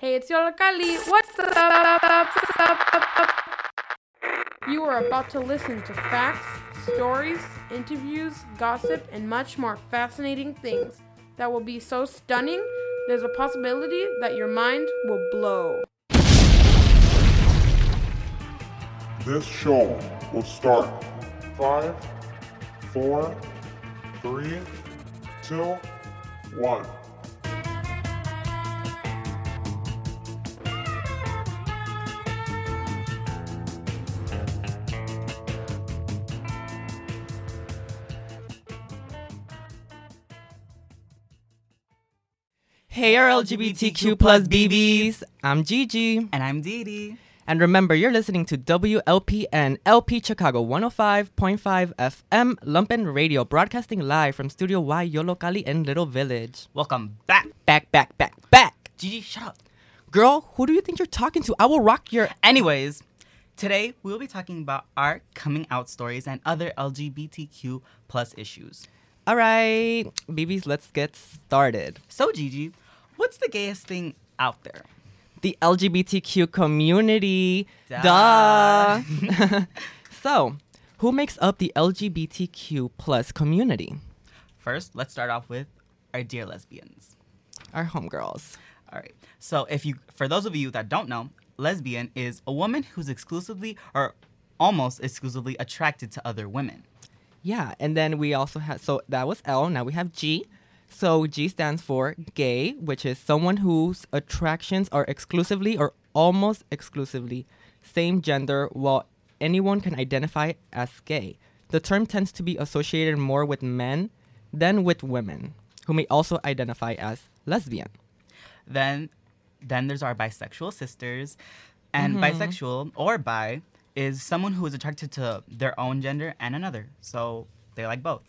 Hey, it's Yollocalli. What's up? You are about to listen to facts, stories, interviews, gossip, and much more fascinating things that will be so stunning, there's a possibility that your mind will blow. This show will start five, four, three, two, one. Hey, our LGBTQ plus BBs. I'm Gigi. And I'm Dee Dee. And remember, you're listening to WLPN LP Chicago 105.5 FM Lumpen Radio, broadcasting live from Studio Y Yollocalli in Little Village. Welcome back. Back, back, back, back. Gigi, shut up. Girl, who do you think you're talking to? I will rock your. Anyways, today we'll be talking about our coming out stories and other LGBTQ plus issues. All right, BBs, let's get started. So, Gigi, what's the gayest thing out there? The LGBTQ community. Duh. Duh. so, who makes up the LGBTQ plus community? First, let's start off with our dear lesbians. Our homegirls. All right. So, if you, for those of you that don't know, lesbian is a woman who's exclusively or almost exclusively attracted to other women. Yeah, and then we also have so that was L. Now we have G. So G stands for gay, which is someone whose attractions are exclusively or almost exclusively same gender, while anyone can identify as gay. The term tends to be associated more with men than with women, who may also identify as lesbian. Then, then there's our bisexual sisters, and mm-hmm. bisexual or bi is someone who is attracted to their own gender and another. So they like both.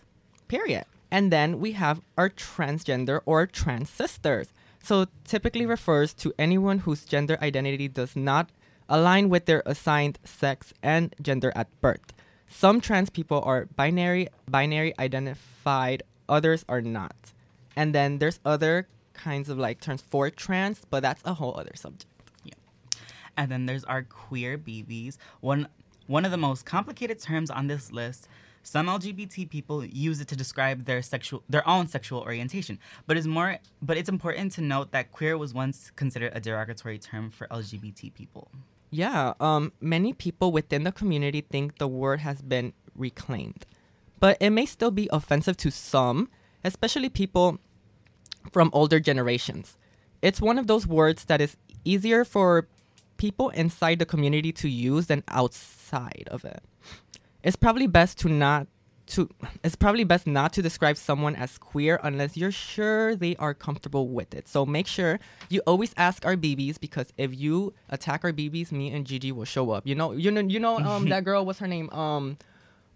Period. And then we have our transgender or trans sisters. So typically refers to anyone whose gender identity does not align with their assigned sex and gender at birth. Some trans people are binary binary identified, others are not. And then there's other kinds of like terms for trans, but that's a whole other subject. Yeah. And then there's our queer BBs. One one of the most complicated terms on this list. Some LGBT people use it to describe their sexual their own sexual orientation. But it's more but it's important to note that queer was once considered a derogatory term for LGBT people. Yeah, um, many people within the community think the word has been reclaimed, but it may still be offensive to some, especially people from older generations. It's one of those words that is easier for people inside the community to use than outside of it. It's probably best to not to it's probably best not to describe someone as queer unless you're sure they are comfortable with it. So make sure you always ask our BBs because if you attack our BBs, me and Gigi will show up. You know, you know, you know, um, that girl. What's her name? Um,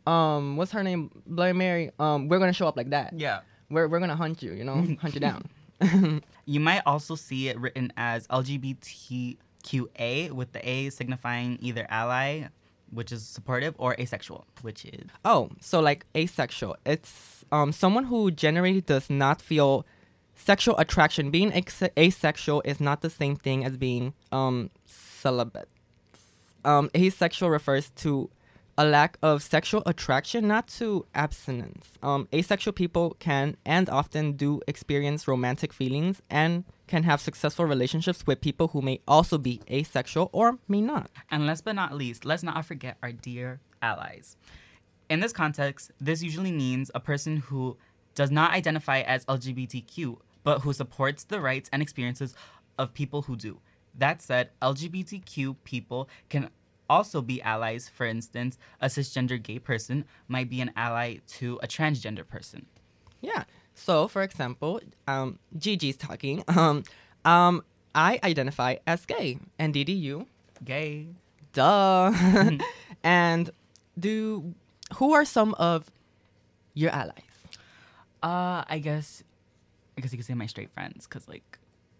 um, what's her name? Bloody Mary. Um, we're gonna show up like that. Yeah. We're we're gonna hunt you. You know, hunt you down. You might also see it written as LGBTQA with the A signifying either ally, which is supportive, or asexual, which is Oh, so like asexual. It's um someone who generally does not feel sexual attraction. Being ex- asexual is not the same thing as being um celibate. Um, asexual refers to a lack of sexual attraction, not to abstinence. Um, asexual people can and often do experience romantic feelings and can have successful relationships with people who may also be asexual or may not. And last but not least, let's not forget our dear allies. In this context, this usually means a person who does not identify as LGBTQ, but who supports the rights and experiences of people who do. That said, LGBTQ people can also be allies. For instance, a cisgender gay person might be an ally to a transgender person. Yeah. So, for example, um, Gigi's talking. Um, um, I identify as gay, and Dee Dee, you, Gay. duh. and do who are some of your allies? Uh, I guess, I guess you could say my straight friends, cause like,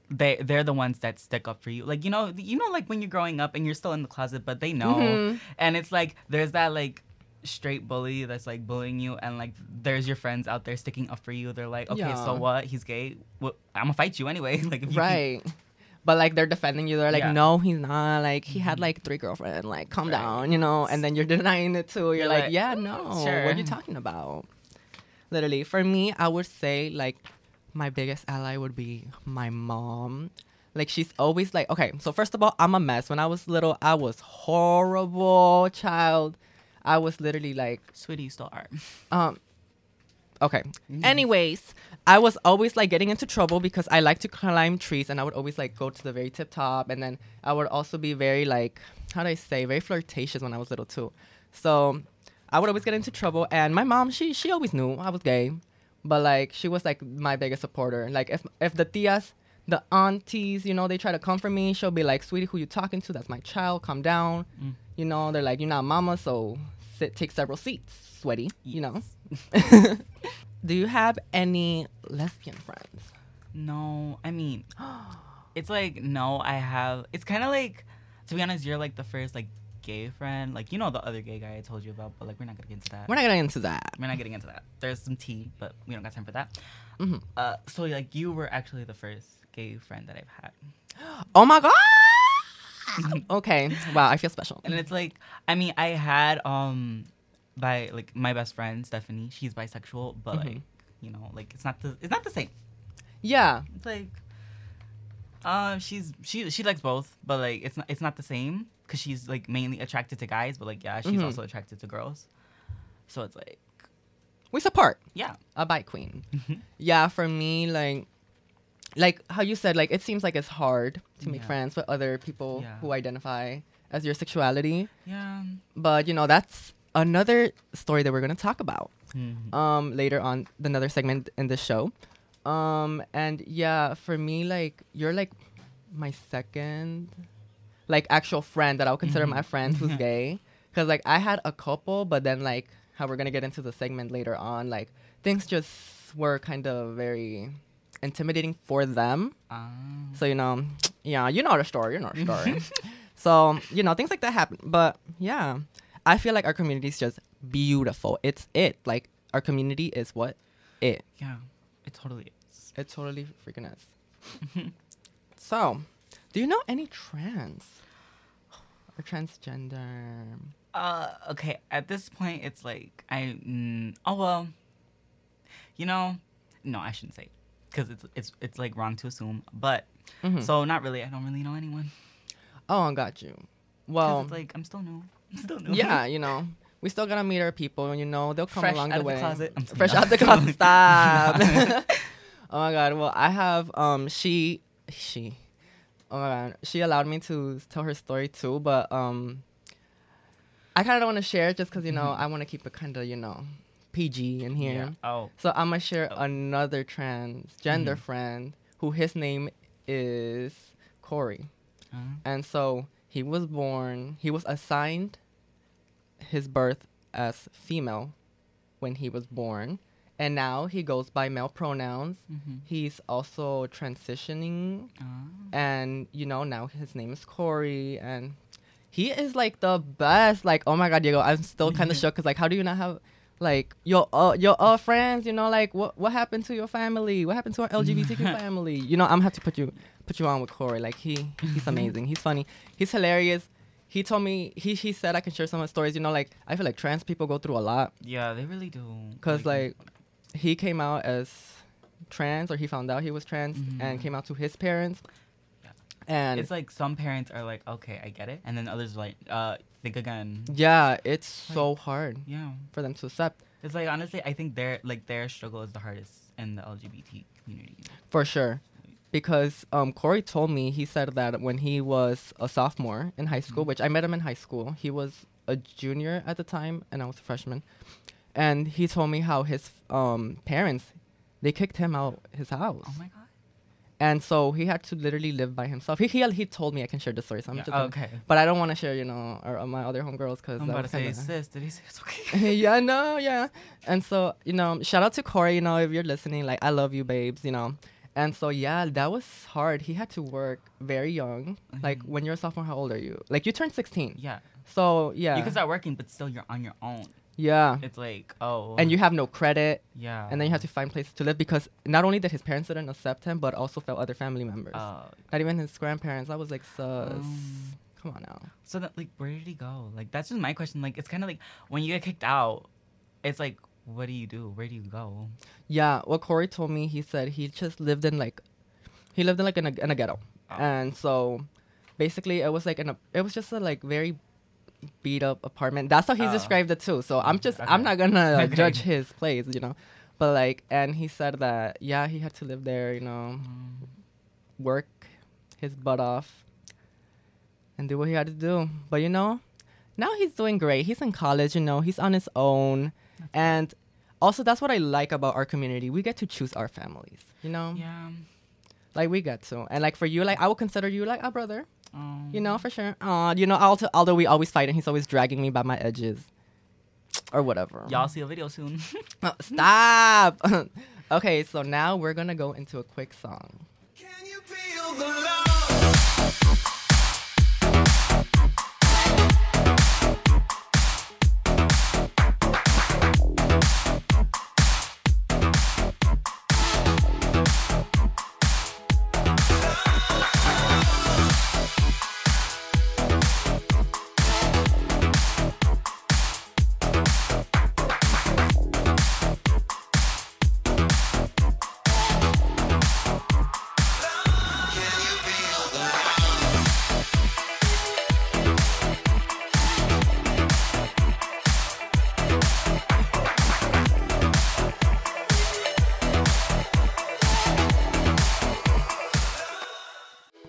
they they're the ones that stick up for you. Like you know, you know, like when you're growing up and you're still in the closet, but they know, Mhm. and it's like there's that like straight bully that's like bullying you, and like there's your friends out there sticking up for you. They're like, okay, so what? He's gay. Well, I'm gonna fight you anyway. like if you keep- Right. but like they're defending you. They're like, Yeah. no, he's not. Like he had Mhm. like three girlfriends. Like calm Right. down, you know. And then you're denying it too. You're, You're like, like, yeah, no. What are you talking about? Literally, for me, I would say like my biggest ally would be my mom. Like she's always like, okay. So first of all, I'm a mess. When I was little, I was horrible child. I was literally like Sweetie, you still are. um okay. Anyways, I was always like getting into trouble because I like to climb trees and I would always like go to the very tip top and then I would also be very like how do I say very flirtatious when I was little too. So I would always get into trouble and my mom she she always knew I was gay. But like she was like my biggest supporter. Like if if the tias the aunties, you know, they try to comfort me. She'll be like, "Sweetie, who you talking to? That's my child. Calm down." Mm. You know, they're like, "You're not mama, so sit, take several seats, sweaty." You know. Do you have any lesbian friends? No, I mean, it's like no. I have. It's kind of like, to be honest, you're like the first like gay friend. Like you know the other gay guy I told you about, but like we're not gonna get into that. We're not getting into that. We're not getting into that. There's some tea, but we don't got time for that. Mhm. Uh, so like you were actually the first gay friend that I've had, Oh my god. okay. Wow, I feel special. and it's like, I mean, I had um, by like my best friend Stephanie. She's bisexual, but Mhm. like, you know, like it's not the it's not the same. Yeah. It's like, uh, she's she she likes both, but like it's not it's not the same because she's like mainly attracted to guys, but like yeah, she's Mhm. also attracted to girls. So it's like, We support. yeah, a bike queen. yeah, for me, like, like how you said, like it seems like it's hard to make Yeah. friends with other people Yeah. who identify as your sexuality. yeah. But you know, that's another story that we're gonna talk about Mhm. um later on another segment in the show. Um and yeah, for me, like you're like my second, like actual friend that I'll consider Mhm. my friend who's gay. Cause like I had a couple, but then like how we're gonna get into the segment later on, like things just were kind of very intimidating for them. Ah. So you know, yeah, you know the story, you know the story. so you know things like that happen. But yeah, I feel like our community is just beautiful. It's it. Like our community is what it. yeah, it totally is. It totally freaking is. so, do you know any trans or transgender? Uh, okay. At this point, it's like I. Mm, oh well. You know, no, I shouldn't say, because it's it's it's like wrong to assume. But Mhm. so not really. I don't really know anyone. oh, I got you. Well, it's like I'm still new. I'm still new. yeah, you know, we still gotta meet our people. And you know, they'll come Fresh along out the the way. closet. Fresh out the closet. Stop. oh my god. Well, I have um she she. Oh my god. She allowed me to tell her story too, but um. I kind of don't want to share it just because you know Mhm. I want to keep it kind of you know PG in here. Yeah. Oh. So I'm gonna share Oh. another transgender Mhm. friend who his name is Corey. Uh, And so he was born, he was assigned his birth as female when he was born. And now he goes by male pronouns. mhm. He's also transitioning. Ah. And, you know, now his name is Corey. And he is like the best. Like, oh my God, Diego, I'm still kind of shook because, like, how do you not have. Like your uh, your uh, friends, you know, like what what happened to your family? What happened to our LGBTQ family? You know, I'm gonna have to put you put you on with Corey. Like he he's amazing. He's funny. He's hilarious. He told me he he said I can share some of his stories. You know, like I feel like trans people go through a lot Yeah, they really do. because like he came out as trans or he found out he was trans and Mhm. came out to his parents. And it's like some parents are like, okay, I get it, and then others are like, uh, think again. yeah, it's so hard Yeah, for them to accept it's like honestly, I think their like their struggle is the hardest in the LGBT community. for sure. Because um, Corey told me he said that when he was a sophomore in high school, Mhm. which I met him in high school, he was a junior at the time, and I was a freshman. And he told me how his um, parents they kicked him out of his house, Oh my god. And so he had to literally live by himself. He he, he told me I can share the story, so I'm Yeah, just gonna- okay. but I don't want to share, you know, or, or my other homegirls because I'm about to say, sis, did he say it's okay? yeah, no, yeah. And so, you know, shout out to Corey, you know, if you're listening, like, I love you, babes, you know. And so, yeah, that was hard. He had to work very young. Like, Mhm. when you're a sophomore, how old are you? Like, you turned 16. yeah. So, yeah. You can start working, but still you're on your own. Yeah. It's like, oh. And you have no credit, Yeah. and then you have to find places to live because not only did his parents didn't accept him, but also felt other family members. Uh, Not even his grandparents. I was like, sus. Um, Come on now. so that like, where did he go? Like, that's just my question. Like, it's kind of like when you get kicked out, it's like, what do you do? Where do you go? Yeah, what Corey told me, he said he just lived in like, he lived in like in a, in a ghetto, Oh. and so basically it was like in a, it was just a like very beat up apartment. That's how he Oh. described it too. So I'm just, I'm not gonna like, Okay. judge his place, you know, but like, and he said that yeah, he had to live there, you know, Mm. work his butt off, and do what he had to do. But you know, now he's doing great. He's in college, you know, he's on his own, and also that's what I like about our community. We get to choose our families, you know, Yeah. like we get to, and like for you, like I would consider you like a brother, Oh. you know, for sure. Uh, you know, although although we always fight and he's always dragging me by my edges, or whatever. Y'all see a video soon. Uh, stop. okay, so now we're gonna go into a quick song.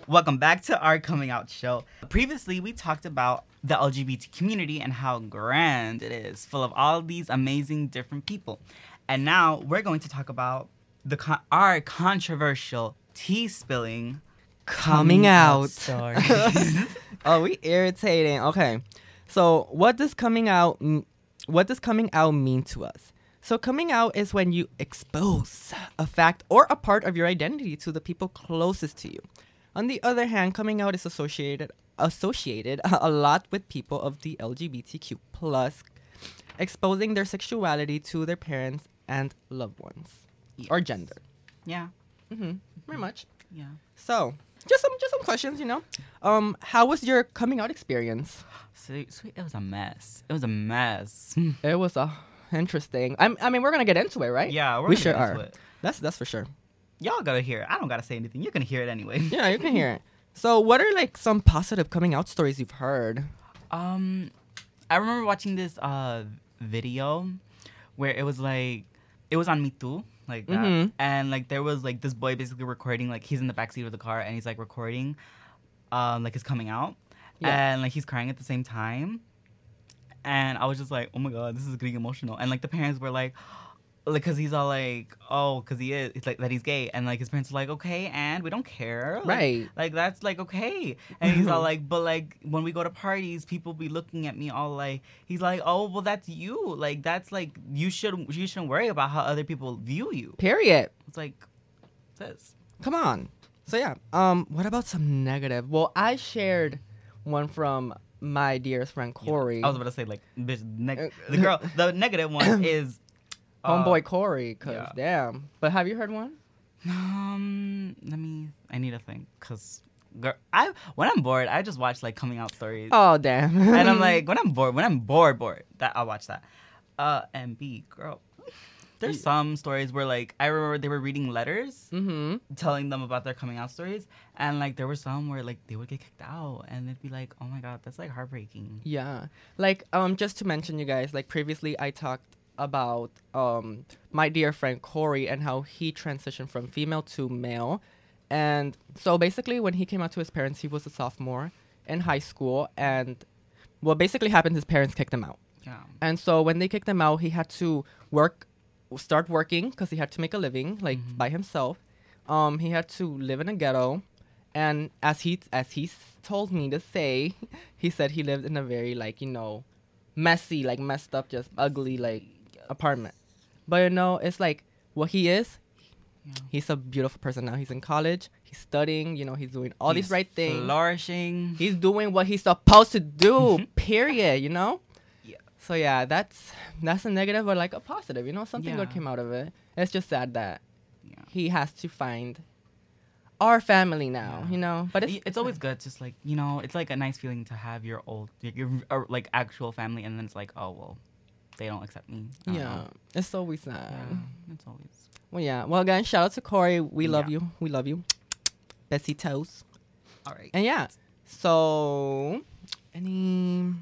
Welcome back to our coming out show. Previously, we talked about the LGBT community and how grand it is, full of all these amazing different people. And now we're going to talk about the con- our controversial tea spilling Coming out. story. oh, we irritating. Okay, so what does coming out? What does coming out mean to us? So coming out is when you expose a fact or a part of your identity to the people closest to you. On the other hand, coming out is associated associated a lot with people of the LGBTQ plus, exposing their sexuality to their parents and loved ones or gender. yeah, Mm-hmm. Very much. yeah. So, just some just some questions, you know. Um, how was your coming out experience? Sweet, sweet. It was a mess. It was a mess. It was uh, interesting. I'm, I mean, we're gonna get into it, right? yeah, we're we sure get are. it. That's that's for sure. Y'all gotta hear it. I don't gotta say anything. You're gonna hear it anyway. Yeah, you can hear it. So, what are like some positive coming out stories you've heard? Um, I remember watching this uh video where it was like it was on Me Too, like that, Mhm. and like there was like this boy basically recording like he's in the backseat of the car and he's like recording, um, like his coming out, Yeah. and like he's crying at the same time, and I was just like, oh my god, this is getting emotional, and like the parents were like. Like, cause he's all like, oh, cause he is, it's like that he's gay, and like his parents are like, okay, and we don't care, Like, Right. like that's like okay and he's all like but like when we go to parties people be looking at me all like he's like oh well that's you like that's like you should you shouldn't worry about how other people view you Period. it's like this Come on. So yeah. Um, what about some negative? Well, I shared one from my dearest friend Corey. i was about to say like bitch neg- the girl the negative one is uh, Homeboy Corey, cause yeah. damn. But have you heard one? um let me i need to think because girl i when i'm bored i just watch like coming out stories Oh damn. and i'm like when i'm bored when i'm bored bored that i'll watch that uh and b girl there's some stories where like i remember they were reading letters mm-hmm. telling them about their coming out stories and like there were some where like they would get kicked out and they'd be like oh my god that's like heartbreaking Yeah. Like um just to mention you guys, like previously I talked about um my dear friend Corey and how he transitioned from female to male. And so basically when he came out to his parents, he was a sophomore in high school and what basically happened his parents kicked him out. yeah And so when they kicked him out, he had to work start working cuz he had to make a living like Mhm. by himself. Um he had to live in a ghetto and as he as he told me to say, he said he lived in a very like, you know, messy, like messed up just ugly like apartment. But you know, it's like what he is, Yeah. he's a beautiful person now. He's in college, he's studying, you know, he's doing all these right things. flourishing He's doing what he's supposed to do, period, you know? Yeah. So yeah, that's that's a negative or like a positive. You know, something good came out of it. It's just sad that Yeah. he has to find our family now. Yeah. You know, but it's it's, it's always good, just like you know, it's like a nice feeling to have your old, your, your uh, like actual family, and then it's like, oh well, they don't accept me. Don't yeah, know. it's always sad. yeah, it's always. Well, yeah. Well, again, shout out to Corey. We love Yeah. you. We love you. Besitos. All right. And yeah. So, any,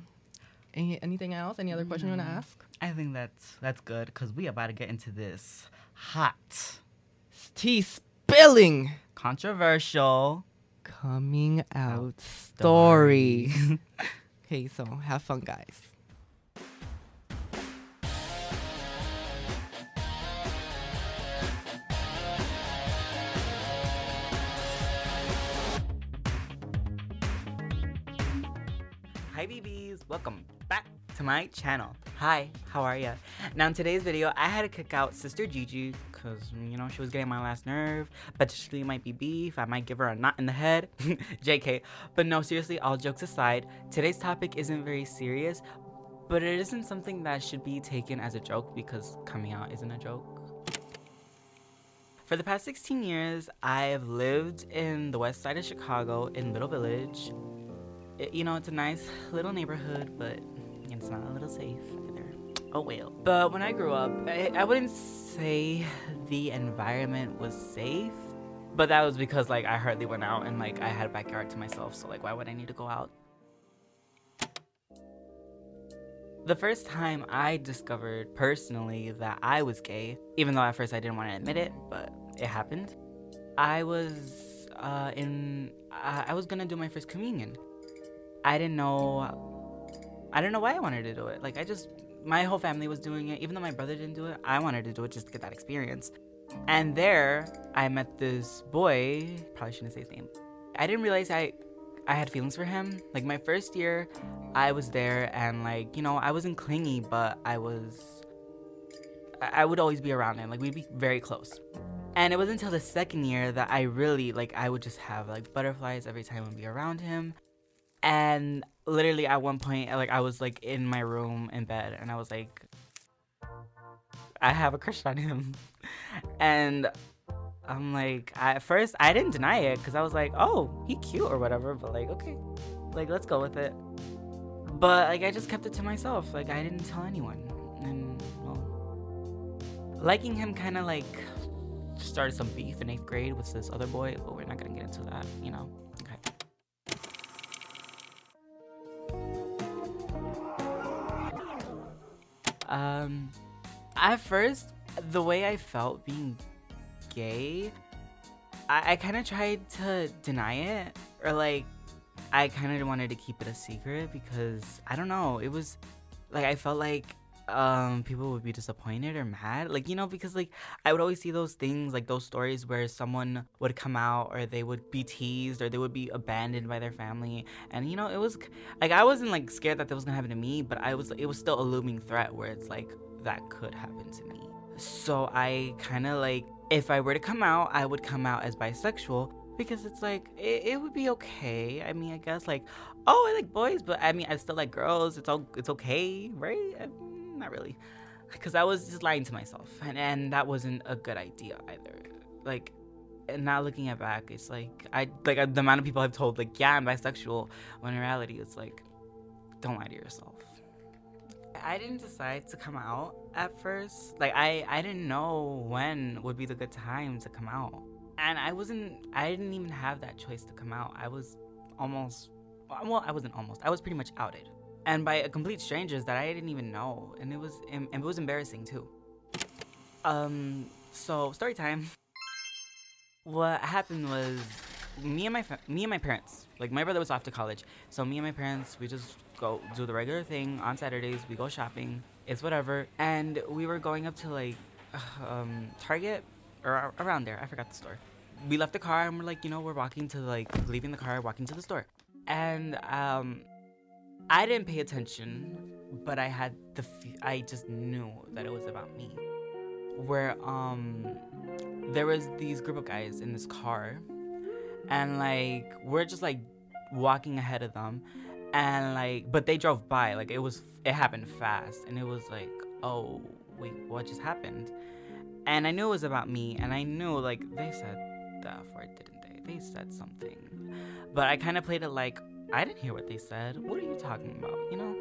any anything else? Any other question you want to Mm. ask? I think that's that's good because we about to get into this hot, Tea spilling. controversial Coming out story. story. okay, so have fun, guys. Welcome back to my channel. Hi, how are ya? Now in today's video, I had to kick out Sister Gigi because, you know, she was getting my last nerve. Potentially might be beef, I might give her a knot in the head. JK. But no, seriously, all jokes aside, today's topic isn't very serious, but it isn't something that should be taken as a joke because coming out isn't a joke. For the past 16 years, I have lived in the west side of Chicago in Little Village. It- you know, it's a nice little neighborhood, but it's not a little safe either. Oh well. But when I grew up, I, I wouldn't say the environment was safe, but that was because like I hardly went out and like I had a backyard to myself, so like why would I need to go out? The first time I discovered personally that I was gay, even though at first I didn't want to admit it, but it happened. I was uh, in. I was gonna do my first communion. I didn't know. I don't know why I wanted to do it. Like I just, my whole family was doing it. Even though my brother didn't do it, I wanted to do it just to get that experience. And there, I met this boy. Probably shouldn't say his name. I didn't realize I, I had feelings for him. Like my first year, I was there, and like you know, I wasn't clingy, but I was. I would always be around him. Like we'd be very close. And it wasn't until the second year that I really like I would just have like butterflies every time I'd be around him. And literally at one point like I was like in my room in bed and I was like I have a crush on him. And I'm like I, at first I didn't deny it cuz I was like, "Oh, he cute or whatever," but like, okay. Like let's go with it. But like I just kept it to myself. Like I didn't tell anyone. And well liking him kind of like started some beef in eighth grade with this other boy, but we're not gonna get into that, you know. Um, at first, the way I felt being gay, I, I kind of tried to deny it, or like, I kind of wanted to keep it a secret because I don't know. It was like I felt like um people would be disappointed or mad like you know because like i would always see those things like those stories where someone would come out or they would be teased or they would be abandoned by their family. And you know it was like i wasn't like scared that that was gonna happen to me but i was it was still a looming threat where it's like that could happen to me. So i kind of like if i were to come out i would come out as bisexual because it's like it, it would be okay. I mean i guess like oh i like boys but i mean i still like girls. It's all it's okay right? I mean, not really. Because i was just lying to myself and and that wasn't a good idea either. Like and now looking at back it's like i like the amount of people i've told like yeah i'm bisexual when in reality it's like don't lie to yourself. I didn't decide to come out at first. Like i i didn't know when would be the good time to come out. And i wasn't i didn't even have that choice to come out. I was almost well i wasn't almost i was pretty much outed and by a complete strangers that I didn't even know, and it was and it was embarrassing too. Um, so story time. What happened was me and my fa- me and my parents, like my brother was off to college, so me and my parents we just go do the regular thing on Saturdays. We go shopping, it's whatever, and we were going up to like um, Target or around there. I forgot the store. We left the car and we're like, you know, we're walking to like leaving the car, walking to the store, and um, I didn't pay attention, but I had the f- I just knew that it was about me. Where um there was these group of guys in this car and like we're just like walking ahead of them and like but they drove by like it was it happened fast and it was like oh wait what just happened? And i knew it was about me and i knew like they said the F word didn't they? They said something. But i kind of played it like i didn't hear what they said what are you talking about you know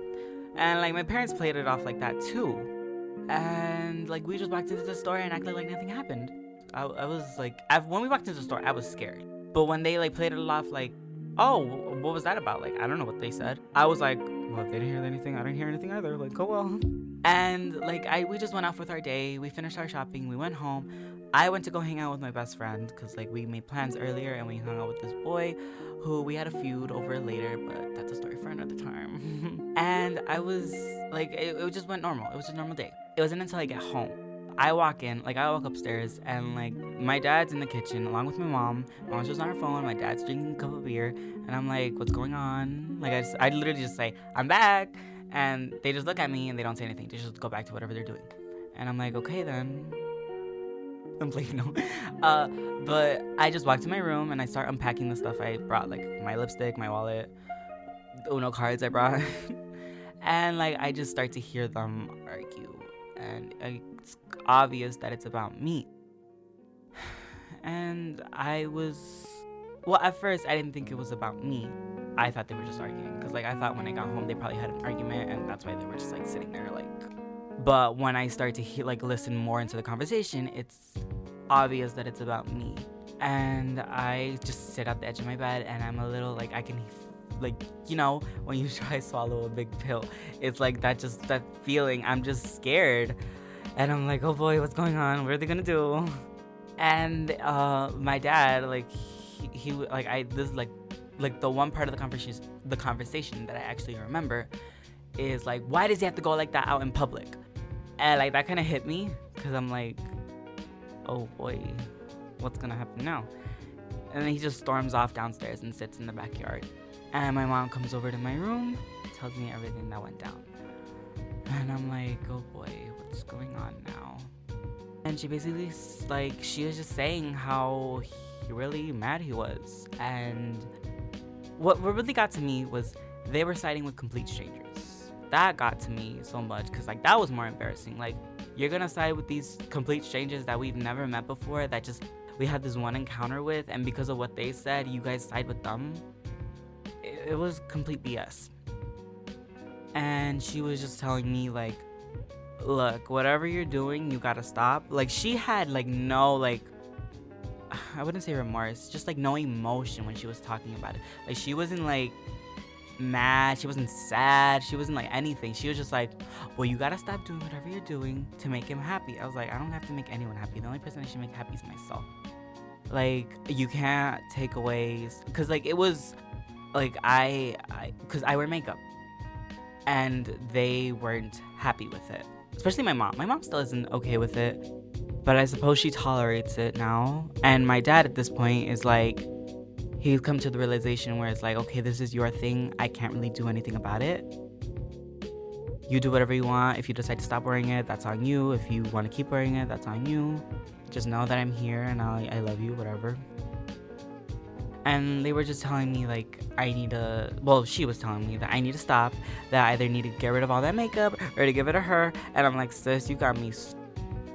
and like my parents played it off like that too and like we just walked into the store and acted like nothing happened i, I was like I, when we walked into the store i was scared but when they like played it off like oh, what was that about? Like, I don't know what they said. I was like, well, if they didn't hear anything, I didn't hear anything either. Like, oh well. And like, I we just went off with our day. We finished our shopping. We went home. I went to go hang out with my best friend because like we made plans earlier and we hung out with this boy who we had a feud over later, but that's a story for another time. and I was like, it, it just went normal. It was a normal day. It wasn't until I get home I walk in, like I walk upstairs, and like my dad's in the kitchen along with my mom. Mom's just on her phone. My dad's drinking a cup of beer, and I'm like, "What's going on?" Like I, just, I literally just say, "I'm back," and they just look at me and they don't say anything. They just go back to whatever they're doing, and I'm like, "Okay then." No. Uh, but I just walk to my room and I start unpacking the stuff I brought, like my lipstick, my wallet, the Uno cards I brought, and like I just start to hear them argue, and it's obvious that it's about me. And I was, well, at first I didn't think it was about me. I thought they were just arguing because, like, I thought when I got home they probably had an argument, and that's why they were just like sitting there, like. But when I start to hear, like, listen more into the conversation, it's obvious that it's about me. And I just sit at the edge of my bed, and I'm a little like I can like you know when you try to swallow a big pill it's like that just that feeling i'm just scared. And i'm like oh boy what's going on? What are they gonna do? And uh my dad like he, he like i this is like like the one part of the conversation the conversation that i actually remember is like why does he have to go like that out in public and like that kind of hit me because i'm like oh boy what's gonna happen now and then he just storms off downstairs and sits in the backyard and my mom comes over to my room, tells me everything that went down. And I'm like, oh boy, what's going on now? And she basically, like, she was just saying how he really mad he was. And what, what really got to me was they were siding with complete strangers. That got to me so much because, like, that was more embarrassing. Like, you're gonna side with these complete strangers that we've never met before, that just we had this one encounter with, and because of what they said, you guys side with them it, it was complete BS. And she was just telling me like, look, whatever you're doing, you gotta stop. Like she had like no like I wouldn't say remorse, just like no emotion when she was talking about it. Like she wasn't like mad, she wasn't sad, she wasn't like anything. She was just like, Well, you gotta stop doing whatever you're doing to make him happy. I was like, I don't have to make anyone happy. The only person I should make happy is myself. Like you can't take away because like it was like I, I, cause I wear makeup, and they weren't happy with it. Especially my mom. My mom still isn't okay with it, but I suppose she tolerates it now. And my dad at this point is like, he's come to the realization where it's like, okay, this is your thing. I can't really do anything about it. You do whatever you want. If you decide to stop wearing it, that's on you. If you want to keep wearing it, that's on you. Just know that I'm here and I, I love you, whatever and they were just telling me like I need to well she was telling me that I need to stop that I either need to get rid of all that makeup or to give it to her and I'm like sis you got me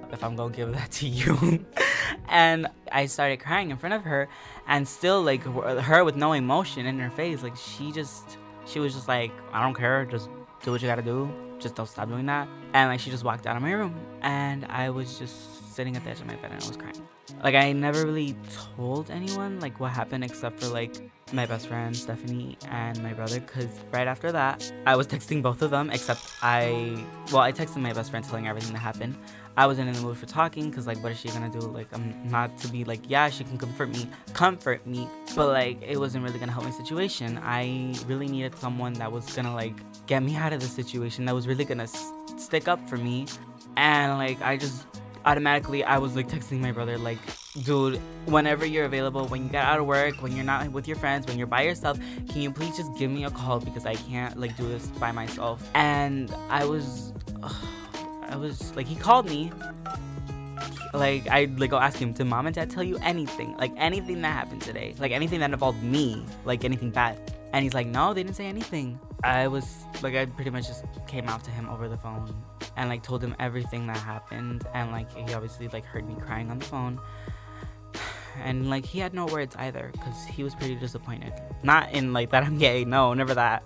if I'm gonna give that to you and I started crying in front of her and still like her with no emotion in her face like she just she was just like I don't care just do what you gotta do just don't stop doing that. And like she just walked out of my room and I was just sitting at the edge of my bed and I was crying. Like I never really told anyone like what happened except for like my best friend Stephanie and my brother because right after that I was texting both of them except I well I texted my best friend telling everything that happened I wasn't in the mood for talking because like what is she gonna do? Like I'm not to be like yeah she can comfort me comfort me. But like it wasn't really gonna help my situation. I really needed someone that was gonna like get me out of the situation that was really gonna s- stick up for me. And like I just automatically I was like texting my brother like dude whenever you're available when you get out of work when you're not with your friends when you're by yourself can you please just give me a call because I can't like do this by myself? And I was I was like he called me. Like I like go ask him did mom and dad tell you anything? Like anything that happened today? Like anything that involved me? Like anything bad? And he's like no they didn't say anything. I was like, I pretty much just came out to him over the phone and like told him everything that happened, and like he obviously like heard me crying on the phone. And like he had no words either because he was pretty disappointed. Not in like that I'm gay, no, never that.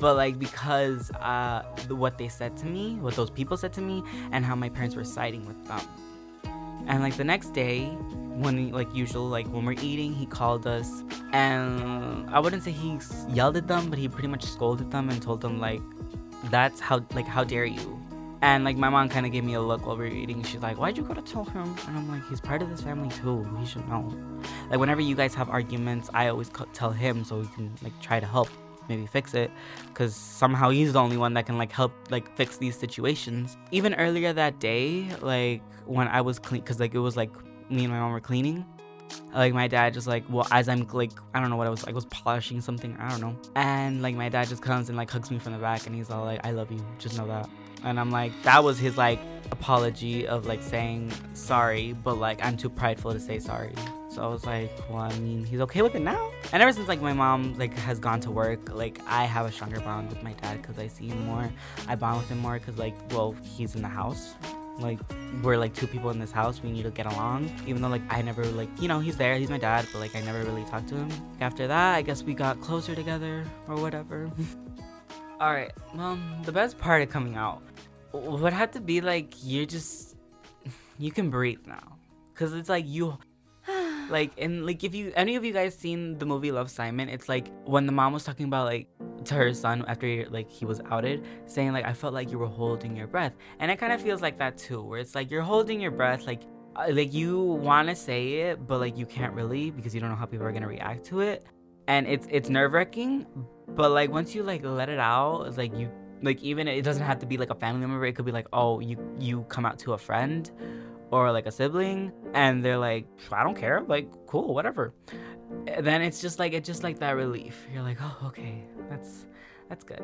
But like because uh, what they said to me, what those people said to me, and how my parents were siding with them. And like the next day, when he, like usual, like when we're eating, he called us, and I wouldn't say he yelled at them, but he pretty much scolded them and told them like, "That's how like how dare you." And like my mom kind of gave me a look while we were eating. She's like, "Why'd you go to tell him?" And I'm like, "He's part of this family too. He should know." Like whenever you guys have arguments, I always tell him so he can like try to help, maybe fix it, because somehow he's the only one that can like help like fix these situations. Even earlier that day, like when I was clean, because like it was like me and my mom were cleaning. Like my dad just like well as I'm like I don't know what I was like was polishing something I don't know and like my dad just comes and like hugs me from the back and he's all like I love you just know that and I'm like that was his like apology of like saying sorry but like I'm too prideful to say sorry so I was like well I mean he's okay with it now. And ever since like my mom like has gone to work like I have a stronger bond with my dad because I see him more. I bond with him more because like well he's in the house. Like we're like two people in this house. We need to get along. Even though like i never like you know he's there. He's my dad but like i never really talked to him. After that i guess we got closer together or whatever. All right. Well the best part of coming out would have to be like you're just you can breathe now. Because it's like you like and like if you any of you guys seen the movie love simon it's like when the mom was talking about like to her son after like he was outed saying like i felt like you were holding your breath. And it kind of feels like that too where it's like you're holding your breath like uh, like you want to say it but like you can't really because you don't know how people are to react to it. And it's it's nerve-wracking but like once you like let it out it's like you like even it doesn't have to be like a family member it could be like oh you you come out to a friend or like a sibling and they're like i don't care like cool whatever. And then it's just like it's just like that relief. You're like oh okay that's that's good.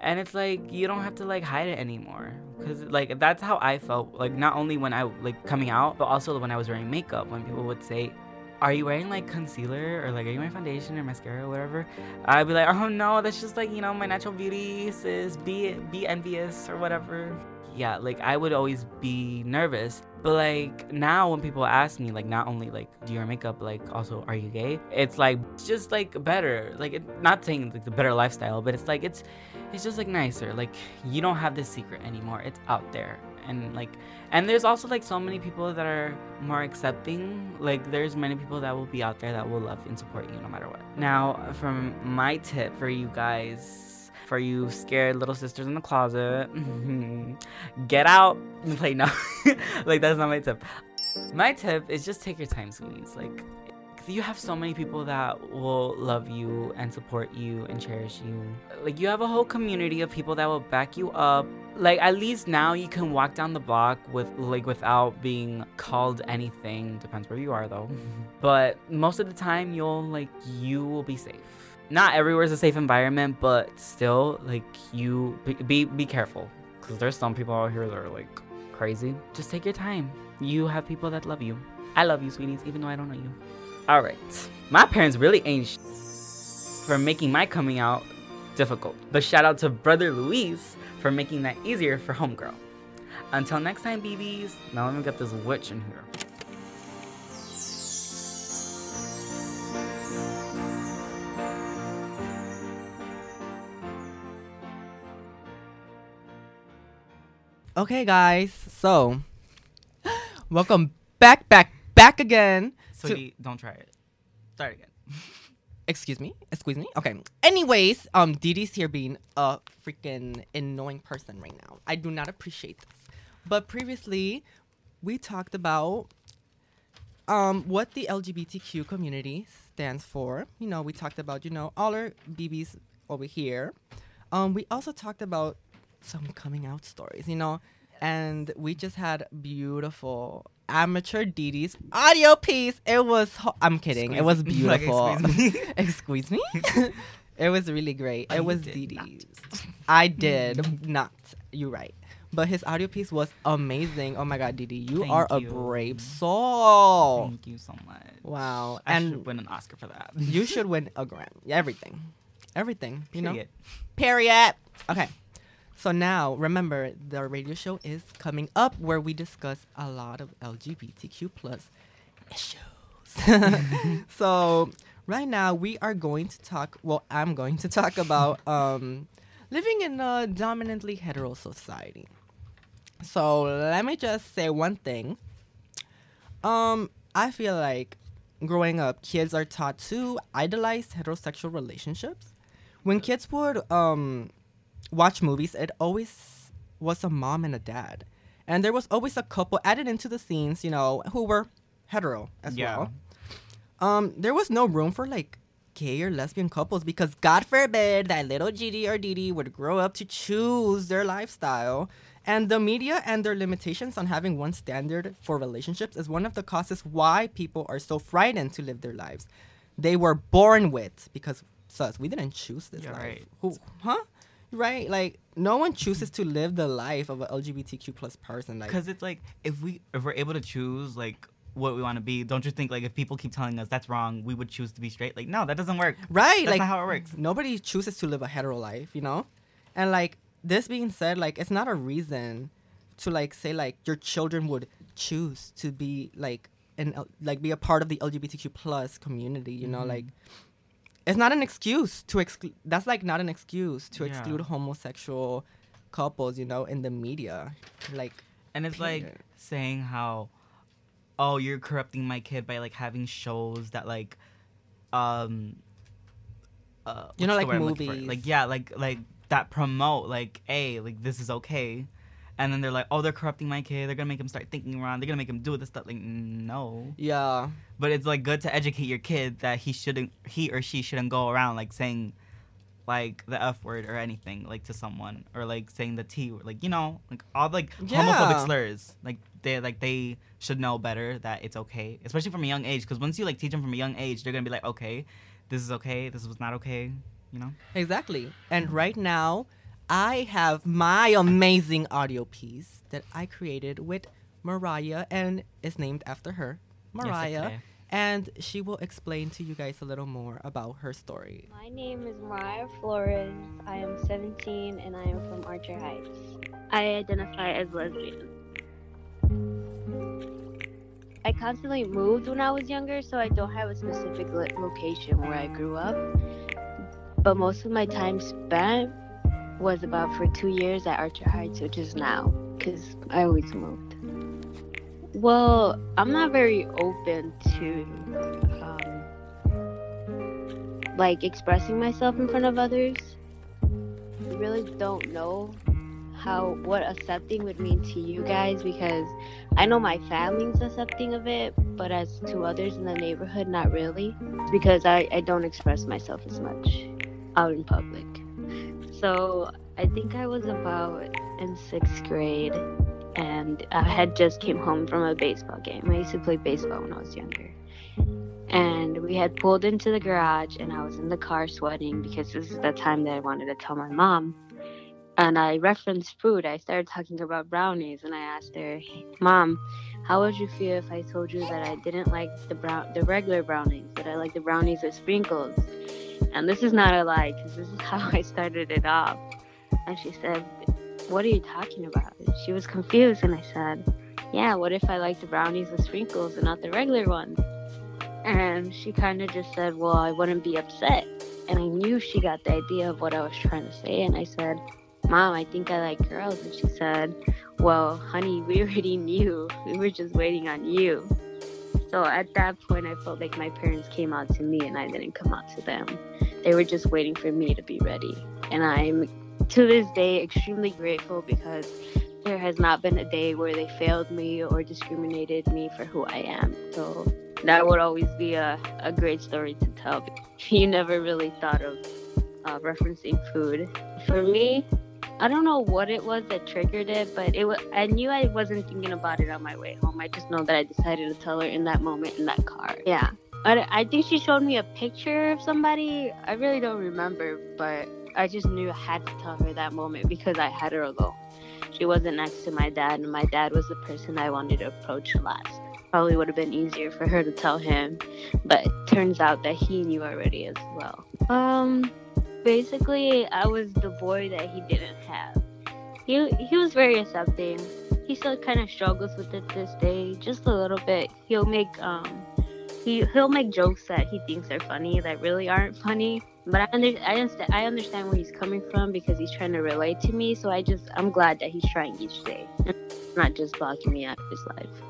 And it's like you don't have to like hide it anymore because like that's how i felt like not only when i like coming out but also when i was wearing makeup when people would say are you wearing like concealer or like are you wearing foundation or mascara or whatever? I'd be like oh no that's just like you know my natural beauty sis be be envious or whatever yeah like i would always be nervous. But like now when people ask me like not only like do your makeup like also are you gay? It's like it's just like better. Like it, not saying like the better lifestyle but it's like it's it's just like nicer. Like you don't have this secret anymore. It's out there. And like and there's also like so many people that are more accepting. Like there's many people that will be out there that will love and support you no matter what. Now from my tip for you guys for you scared little sisters in the closet get out and play no like that's not my tip my tip is just take your time sweeties like you have so many people that will love you and support you and cherish you. Like you have a whole community of people that will back you up. Like at least now you can walk down the block with like without being called anything. Depends where you are though. but most of the time you'll like you will be safe. Not everywhere is a safe environment, but still like you be be, be careful cuz there's some people out here that are like crazy. Just take your time. You have people that love you. I love you, sweeties, even though I don't know you. All right. My parents really ain't sh- for making my coming out difficult. But shout out to brother Luis for making that easier for homegirl. Until next time, BBs. Now let me get this witch in here. Okay, guys. So, welcome back, back, back again. to- Sweetie, don't try it. Start again. excuse me. Excuse me. Okay. Anyways, um, Dee's here being a freaking annoying person right now. I do not appreciate this. But previously, we talked about um what the LGBTQ community stands for. You know, we talked about you know all our BBs over here. Um, we also talked about some coming out stories. You know, and we just had beautiful amateur Dee's audio piece. It was. Ho- I'm kidding. it was me. Like, beautiful. excuse me. excuse me. it was really great. It was did Dee not. Dee's. I did not. You're right. But his audio piece was amazing. Oh my god, Dee, you Thank are a brave soul. Thank you so much. Wow. I and should win an Oscar for that. you should win a Grammy. Everything. everything. You know. Period. Period. Okay. So now, remember, the radio show is coming up where we discuss a lot of LGBTQ plus issues. so right now, we are going to talk. Well, I'm going to talk about um, living in a dominantly hetero society. So let me just say one thing. Um, I feel like growing up, kids are taught to idolize heterosexual relationships. When kids would um watch movies, it always was a mom and a dad. And there was always a couple added into the scenes, you know, who were hetero as Yeah. well. Um, there was no room for like gay or lesbian couples because God forbid that little GD or DD would grow up to choose their lifestyle. And the media and their limitations on having one standard for relationships is one of the causes why people are so frightened to live their lives. They were born with because sus, we didn't choose this Yeah, life. right. Who huh? Right? Like no one chooses to live the life of an LGBTQ plus person. Like Because it's like if we if we're able to choose like what we want to be, don't you think like if people keep telling us that's wrong, we would choose to be straight? Like no, that doesn't work. Right, That's like not how it works. Nobody chooses to live a hetero life, you know? And like this being said, like it's not a reason to like say like your children would choose to be like and like be a part of the LGBTQ plus community, you know, Mhm. like it's not an excuse to exclude that's like not an excuse to Yeah. exclude homosexual couples, you know, in the media. Like And it's like saying how, oh, you're corrupting my kid by like having shows that like, um, uh, You know, like word I'm looking for? movies. Like yeah, like like that promote like, hey, like this is okay, and then they're like, oh, they're corrupting my kid. They're gonna make him start thinking wrong. They're gonna make him do this stuff. Like no, yeah. but it's like good to educate your kid that he shouldn't, he or she shouldn't go around like saying. Like the F word or anything, like to someone, or like saying the T word, like you know, like all like Yeah. homophobic slurs. Like they like they should know better that it's okay, especially from a young age. Because once you like teach them from a young age, they're gonna be like, okay, this is okay, this was not okay. You know? Exactly. And right now, I have my amazing audio piece that I created with Mariah, and is named after her, Yes, Mariah. okay. and she will explain to you guys a little more about her story. My name is Mariah Flores. I am 17 and I am from Archer Heights. I identify as lesbian. I constantly moved when I was younger, so I don't have a specific location where I grew up. But most of my time spent was about for two years at Archer Heights, which is now, because I always moved. Well, I'm not very open to um, like expressing myself in front of others. I really don't know how what accepting would mean to you guys because I know my family's accepting of it, but as to others in the neighborhood, not really. Because I, I don't express myself as much out in public. So I think I was about in sixth grade and I had just came home from a baseball game. I used to play baseball when I was younger and we had pulled into the garage and I was in the car sweating because this is the time that I wanted to tell my mom. And I referenced food. I started talking about brownies and I asked her, "Mom, how would you feel if I told you that I didn't like the brown the regular brownies, but I like the brownies with sprinkles?" And this is not a lie because this is how I started it off. And she said, "What are you talking about?" She was confused and I said, "Yeah, what if I like the brownies with sprinkles and not the regular ones?" And she kind of just said, Well, I wouldn't be upset. And I knew she got the idea of what I was trying to say. And I said, Mom, I think I like girls. And she said, Well, honey, we already knew. We were just waiting on you. So at that point, I felt like my parents came out to me and I didn't come out to them. They were just waiting for me to be ready. And I'm, to this day, extremely grateful because there has not been a day where they failed me or discriminated me for who I am. So that would always be a, a great story to tell. You never really thought of uh, referencing food. For me, I don't know what it was that triggered it, but it was, I knew I wasn't thinking about it on my way home. I just know that I decided to tell her in that moment in that car. Yeah. I, I think she showed me a picture of somebody. I really don't remember, but I just knew I had to tell her that moment because I had her alone. She wasn't next to my dad, and my dad was the person I wanted to approach last. Probably would have been easier for her to tell him, but turns out that he knew already as well. Um, basically, I was the boy that he didn't have. He he was very accepting. He still kind of struggles with it this day, just a little bit. He'll make um he he'll make jokes that he thinks are funny that really aren't funny. But I under, I understand I understand where he's coming from because he's trying to relate to me. So I just I'm glad that he's trying each day, not just blocking me out of his life.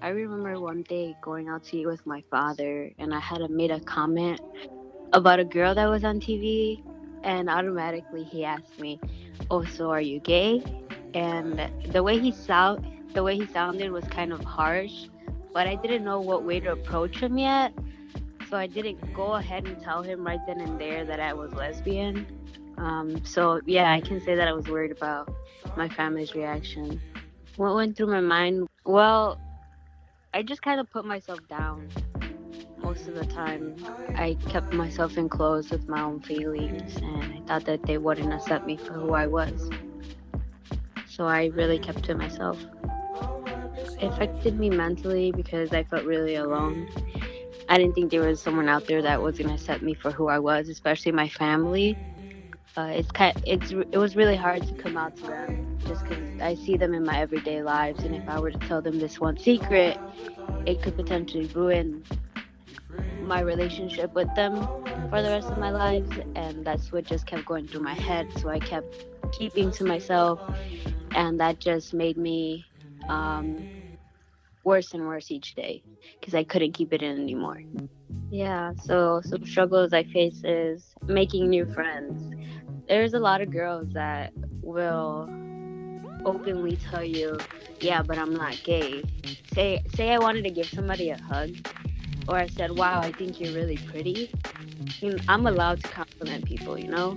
I remember one day going out to eat with my father, and I had made a comment about a girl that was on TV, and automatically he asked me, "Oh, so are you gay?" And the way he sound, the way he sounded was kind of harsh, but I didn't know what way to approach him yet, so I didn't go ahead and tell him right then and there that I was lesbian. Um, so yeah, I can say that I was worried about my family's reaction. What went through my mind? Well, I just kind of put myself down most of the time. I kept myself enclosed with my own feelings, and I thought that they wouldn't accept me for who I was. So I really kept to myself. It affected me mentally because I felt really alone. I didn't think there was someone out there that was gonna accept me for who I was, especially my family. Uh, it's kind, it's it was really hard to come out to them just because I see them in my everyday lives, and if I were to tell them this one secret, it could potentially ruin my relationship with them for the rest of my life, and that's what just kept going through my head. So I kept keeping to myself, and that just made me um, worse and worse each day because I couldn't keep it in anymore. Yeah, so some struggles I face is making new friends. There's a lot of girls that will openly tell you, "Yeah, but I'm not gay." Say say I wanted to give somebody a hug, or I said, "Wow, I think you're really pretty." I'm allowed to compliment people, you know,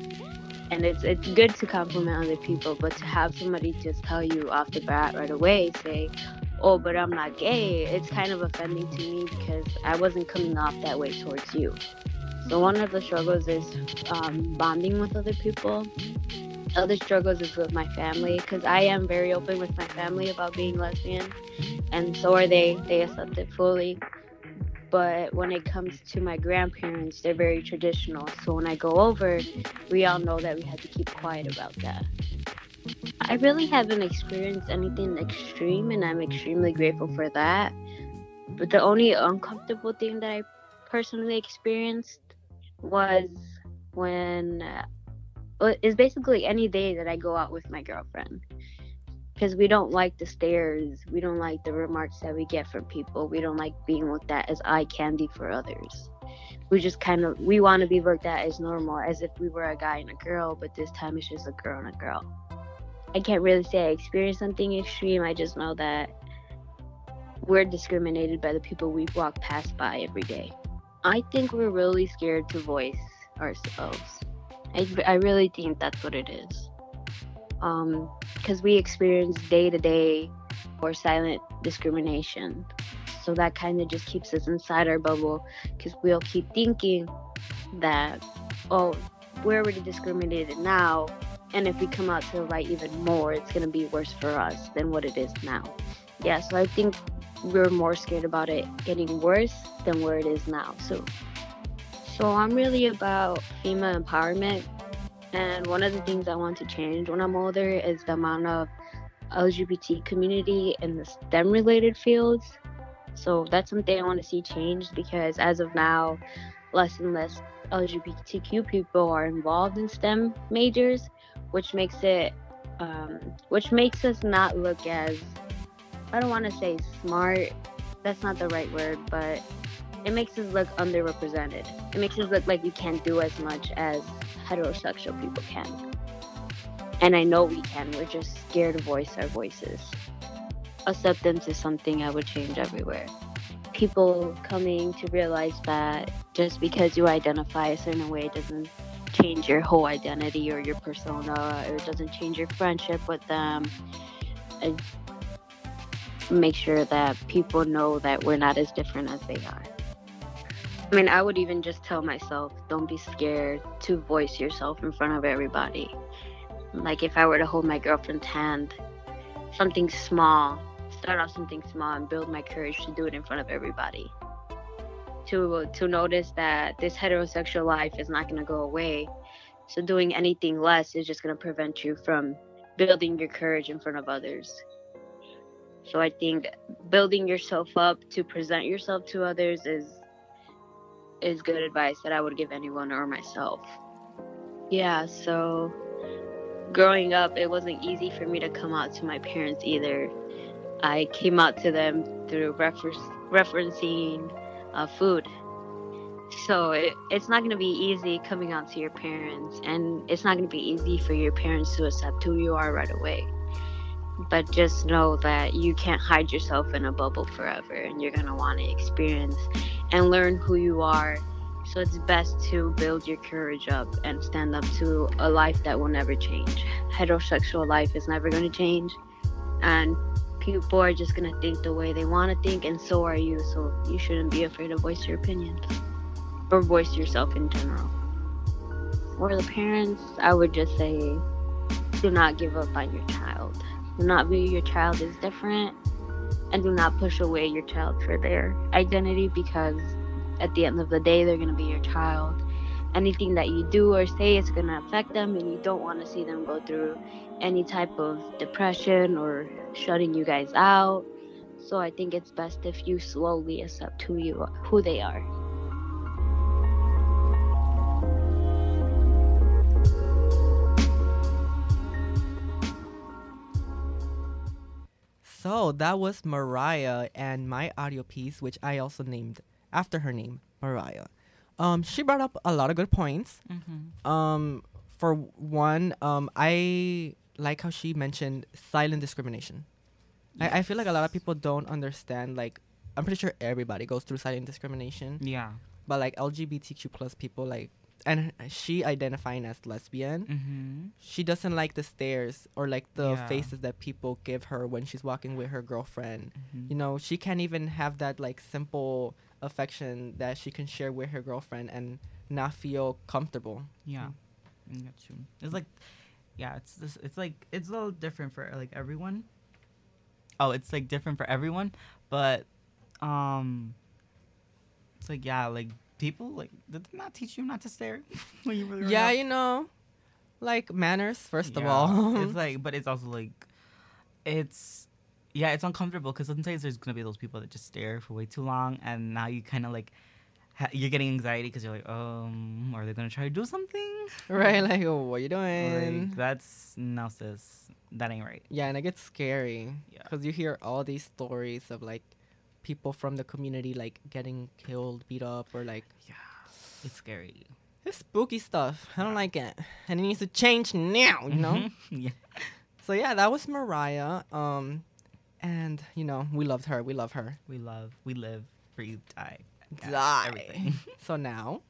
and it's it's good to compliment other people, but to have somebody just tell you off the bat right away, say, "Oh, but I'm not gay," it's kind of offending to me because I wasn't coming off that way towards you. So one of the struggles is um, bonding with other people. Other struggles is with my family because I am very open with my family about being lesbian, and so are they. They accept it fully. But when it comes to my grandparents, they're very traditional. So when I go over, we all know that we have to keep quiet about that. I really haven't experienced anything extreme, and I'm extremely grateful for that. But the only uncomfortable thing that I personally experienced was when uh, it's basically any day that I go out with my girlfriend because we don't like the stares we don't like the remarks that we get from people we don't like being looked at as eye candy for others. We just kind of we want to be looked at as normal as if we were a guy and a girl but this time it's just a girl and a girl. I can't really say i experienced something extreme i just know that we're discriminated by the people we walk past by every day. I think we're really scared to voice ourselves. I, I really think that's what it is um because we experience day to day or silent discrimination. So that kind of just keeps us inside our bubble because we'll keep thinking that oh we're already discriminated now and if we come out to the light even more it's going to be worse for us than what it is now. Yeah so i think we're more scared about it getting worse than where it is now so. So i'm really about female empowerment and one of the things i want to change when i'm older is the amount of lgbt community in the stem related fields. So that's something i want to see changed because as of now less and less lgbtq people are involved in stem majors which makes it um, which makes us not look as i don't want to say smart that's not the right word but it makes us look underrepresented. It makes us look like we can't do as much as heterosexual people can. And i know we can we're just scared to voice our voices. Acceptance is something i would change everywhere. People coming to realize that just because you identify a certain way doesn't change your whole identity or your persona or it doesn't change your friendship with them. And make sure that people know that we're not as different as they are i mean i would even just tell myself don't be scared to voice yourself in front of everybody. Like if i were to hold my girlfriend's hand something small start off something small and build my courage to do it in front of everybody. To to notice that this heterosexual life is not going to go away. So doing anything less is just going to prevent you from building your courage in front of others. So I think building yourself up to present yourself to others is is good advice that I would give anyone or myself. Yeah, so growing up it wasn't easy for me to come out to my parents either. I came out to them through refer- referencing uh, food. So it, it's not going to be easy coming out to your parents, and it's not going to be easy for your parents to accept who you are right away. But just know that you can't hide yourself in a bubble forever, and you're going to want to experience and learn who you are. So it's best to build your courage up and stand up to a life that will never change. Heterosexual life is never going to change, and people are just going to think the way they want to think, and so are you. So you shouldn't be afraid to voice your opinions or voice yourself in general. For the parents, I would just say do not give up on your child. Do not view your child as different and do not push away your child for their identity because at the end of the day, they're going to be your child. Anything that you do or say is going to affect them, and you don't want to see them go through any type of depression or shutting you guys out. So I think it's best if you slowly accept who you are, who they are. So that was Mariah and my audio piece, which I also named after her name, Mariah. Um, she brought up a lot of good points. Mm-hmm. Um, for one, um, I like how she mentioned silent discrimination. I, I feel like a lot of people don't understand. Like, I'm pretty sure everybody goes through silent discrimination, Yeah. but like LGBTQ plus people, like, and she identifying as lesbian, Mm-hmm. she doesn't like the stares or like the Yeah. faces that people give her when she's walking with her girlfriend. Mm-hmm. You know, she can't even have that like simple affection that she can share with her girlfriend and not feel comfortable. Yeah, you. It's like, yeah, it's this. It's like it's a little different for like everyone. Oh, it's like different for everyone, but um, it's like yeah, like people like did they not teach you not to stare when you really Yeah, you know, like manners first of all. it's like, but it's also like, it's yeah, it's uncomfortable because sometimes there's gonna be those people that just stare for way too long, and now you kind of like. Ha- you're getting anxiety because you're like, um, are they gonna try to do something? right, like oh, what you doing? Like, that's no sis. That ain't right. yeah, and it gets scary Yeah. because you hear all these stories of like people from the community like getting killed, beat up, or like Yeah. It's scary. it's spooky stuff. I don't like it, and it needs to change now. You know. Mhm. yeah. So yeah, that was Mariah. Um, and you know we loved her. We love her. We love, we live, breathe, die. Yeah, Die. Everything. so now,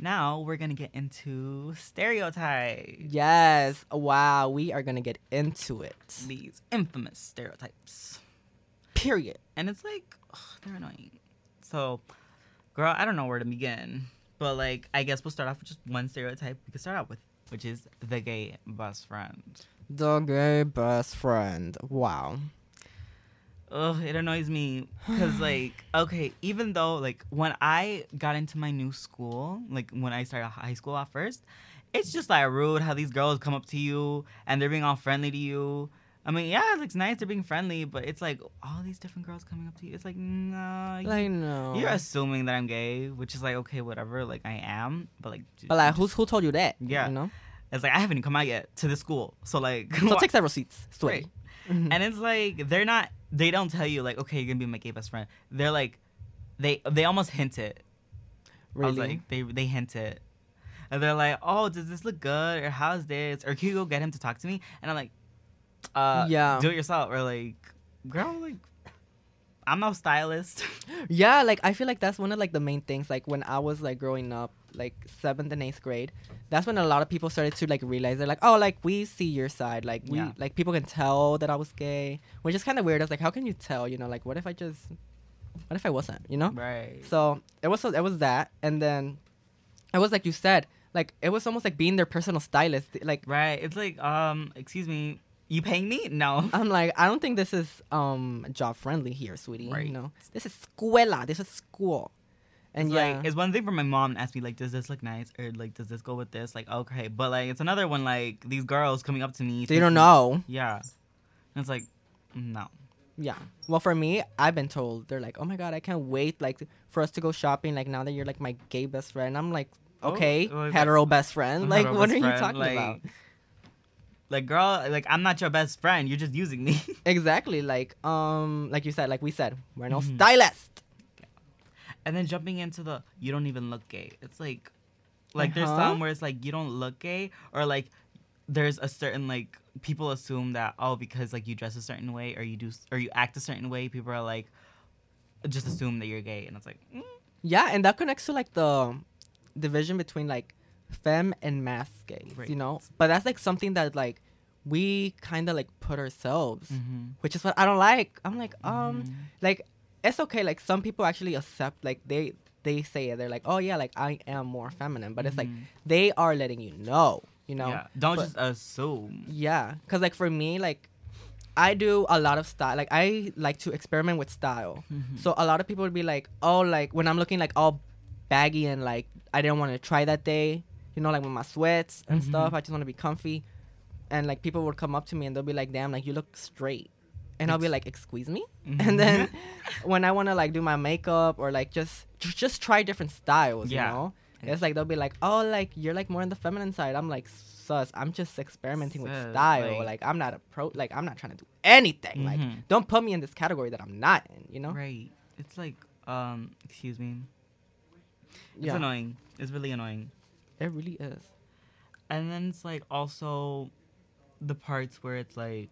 now we're gonna get into stereotypes. yes, wow, we are gonna get into it. These infamous stereotypes. Period. And it's like, ugh, they're annoying. So, girl, I don't know where to begin. But, like, I guess we'll start off with just one stereotype we can start out with, which is the gay best friend. The gay best friend. Wow. Ugh, it annoys me because, like, okay, even though, like, when I got into my new school, like, when I started high school at first, it's just like rude how these girls come up to you and they're being all friendly to you. I mean, yeah, it looks nice they're being friendly, but it's like all these different girls coming up to you. It's like, no, you- Like no. You're assuming that I'm gay, which is like okay, whatever. Like I am, but like, but like, who's who told you that? Yeah. You know. It's like I haven't even come out yet to the school, so like, So take several seats. Right. Sweaty. and it's like they're not. They don't tell you like, okay, you're gonna be my gay best friend. They're like, they they almost hint it. I was Really. like, they they hint it, and they're like, oh, does this look good or how's this or can you go get him to talk to me? And I'm like, uh, Yeah. do it yourself or like, girl, like, I'm no stylist. yeah, like I feel like that's one of like the main things. Like when I was like growing up, like seventh and eighth grade, that's when a lot of people started to like realize they're like, oh, like we see your side. Like we Yeah. like people can tell that I was gay, which is kind of weird. I was like, how can you tell? You know, like what if I just, what if I wasn't? You know. right. So it was so it was that, and then it was like you said, like it was almost like being their personal stylist. Like Right. It's like, um, excuse me, you paying me? No. I'm like, I don't think this is um job friendly here, sweetie. Right. You know, this is escuela. This is school. And it's yeah, like it's one thing for my mom to ask me like, does this look nice or like does this go with this? Like okay, but like it's another one like these girls coming up to me. they don't know. Yeah, and it's like no. Yeah. Well, for me, I've been told they're like, "Oh my god, I can't wait like for us to go shopping. Like now that you're like my gay best friend." I'm like, Oh, "Okay, like- hetero best friend. Like, what are you talking like- about?" Like girl, like I'm not your best friend. You're just using me. Exactly. Like, um, like you said, like we said, we're no Mhm. stylist. and then jumping into the you don't even look gay. It's like, like there's Uh-huh. some where it's like you don't look gay, or like there's a certain like people assume that oh because like you dress a certain way or you do or you act a certain way, people are like just assume that you're gay, and it's like mm, Yeah, and that connects to like the division between like femme and masc gays, you know. But that's like something that like we kind of like put ourselves, mhm, which is what I don't like. I'm like, um, mhm. like it's okay. Like some people actually accept, like they they say it. They're like, oh yeah, like I am more feminine, but it's like Mhm. they are letting you know, you know. yeah, don't but- just assume. Yeah, cause like for me, like I do a lot of style. Like I like to experiment with style. Mhm. So a lot of people would be like, oh, like when I'm looking like all baggy and like I didn't want to try that day, you know, like with my sweats and Mhm. stuff. I just want to be comfy. And like people would come up to me and they'll be like, damn, like you look straight. And I'll be like, excuse me. Mhm. And then when I want to like do my makeup or like just just try different styles, Yeah. you know, it's like they'll be like, oh, like you're like more on the feminine side. I'm like, sus, I'm just experimenting with style. like- Like, I'm not a pro. Like I'm not trying to do anything. Like Mhm. don't put me in this category that I'm not in. You know? Right. It's like um, excuse me. It's Yeah. annoying. It's really annoying. It really is. and then it's like also the parts where it's like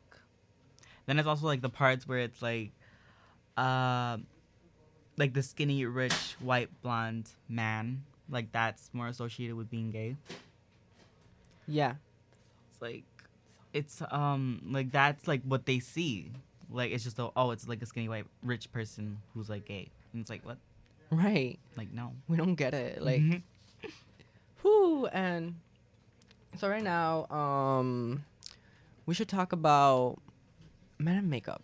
then it's also like the parts where it's like uh like the skinny rich white blonde man like that's more associated with being gay Yeah. it's like it's um like that's like what they see like it's just a, oh it's like a skinny white rich person who's like gay and it's like what Right. like no We don't get it. Like, Mhm. Whoo. And so right now, um, we should talk about men in makeup.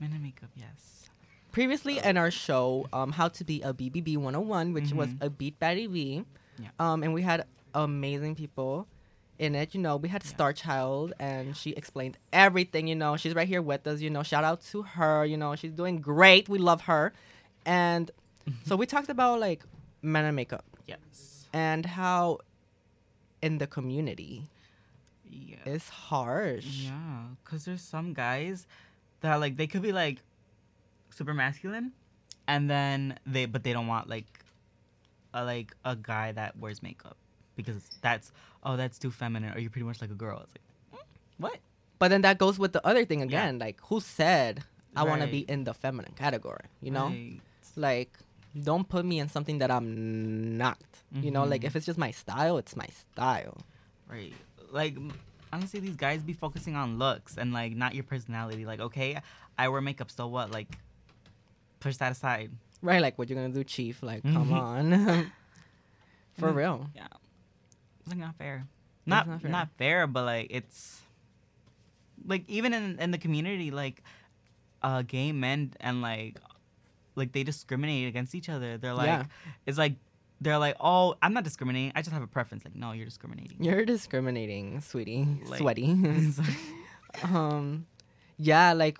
men in makeup yes Previously in our show, um, How to Be a BBB 101, which was Mhm. a Beat Batty V. Yeah. Um, and we had amazing people in it. You know, we had Yeah. Star Child, and she explained everything. You know, she's right here with us. You know, shout out to her. You know, she's doing great. We love her. And so we talked about like men and makeup yes and how in the community yeah it's harsh. Yeah, because there's some guys that like they could be like super masculine, and then they but they don't want like a like a guy that wears makeup because that's oh that's too feminine or you're pretty much like a girl. It's like mm, what? But then that goes with the other thing again. Like, who said I want to be in the feminine category? You know, Right. like don't put me in something that I'm not. You know, like if it's just my style, it's my style. Right. Like honestly, these guys be focusing on looks and like not your personality. Like okay, I wear makeup, so what? Like push that aside. Right? Like what you're gonna do, chief? Like come Mhm. on, for And- real. Yeah. It's not fair. Not not not fair. fair. but like it's like even in in the community, like uh gay men and like like they discriminate against each other. They're like Yeah. it's like they're like, Oh, I'm not discriminating, I just have a preference. Like, no, you're discriminating. You're discriminating, sweetie, Like- sweaty. um, yeah, like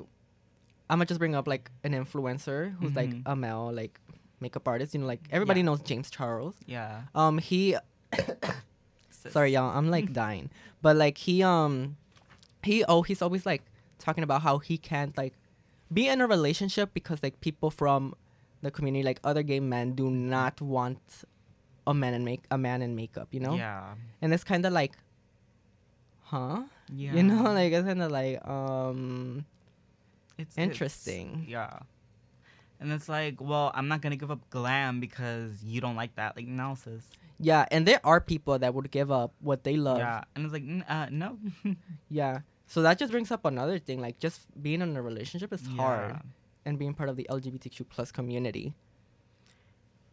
I'm gonna just bring up like an influencer who's like Mhm. a male like makeup artist. You know, like everybody Yeah. knows James Charles. yeah. Um, he sorry y'all i'm like dying but like he um he oh he's always like talking about how he can't like be in a relationship because like people from the community like other gay men do not want a man in make a man in makeup you know Yeah. and it's kind of like huh Yeah. you know like it's kind of like um it's interesting. It's, yeah. And it's like, well, I'm not gonna give up glam because you don't like that. Like, no, sis. yeah and there are people that would give up what they love Yeah. And it's like, "N- uh, no. yeah so that just brings up another thing like just being in a relationship is hard and being part of the lgbtq plus community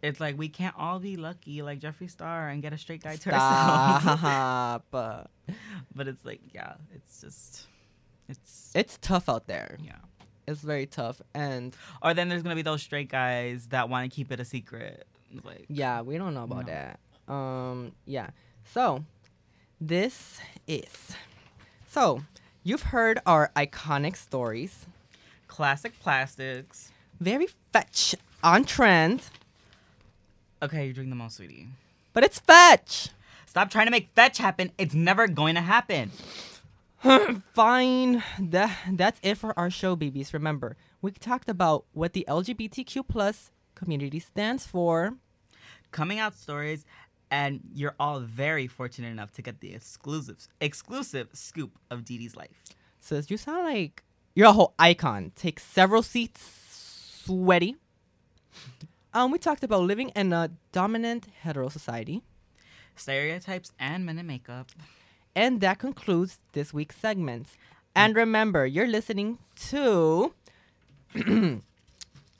It's like we can't all be lucky like Jeffree Star and get a straight guy to ourselves. Stop. but it's like, yeah, it's just, it's it's tough out there. yeah. It's very tough. And Or then there's gonna be those straight guys that want to keep it a secret. Like, Yeah, we don't know about No. that. Um, yeah. So, this is. So, you've heard our iconic stories. classic plastics. Very fetch, on trend, Okay, you're doing the most, sweetie. but it's fetch. Stop trying to make fetch happen. It's never going to happen. Fine. That that's it for our show, babies. Remember, we talked about what the LGBTQ plus community stands for. Coming out stories, and you're all very fortunate enough to get the exclusive exclusive scoop of Dee Dee's life. Says you sound like you're a whole icon. Take several seats, sweaty. Um, we talked about living in a dominant hetero society. Stereotypes and men in makeup. And that concludes this week's segments. And remember, you're listening to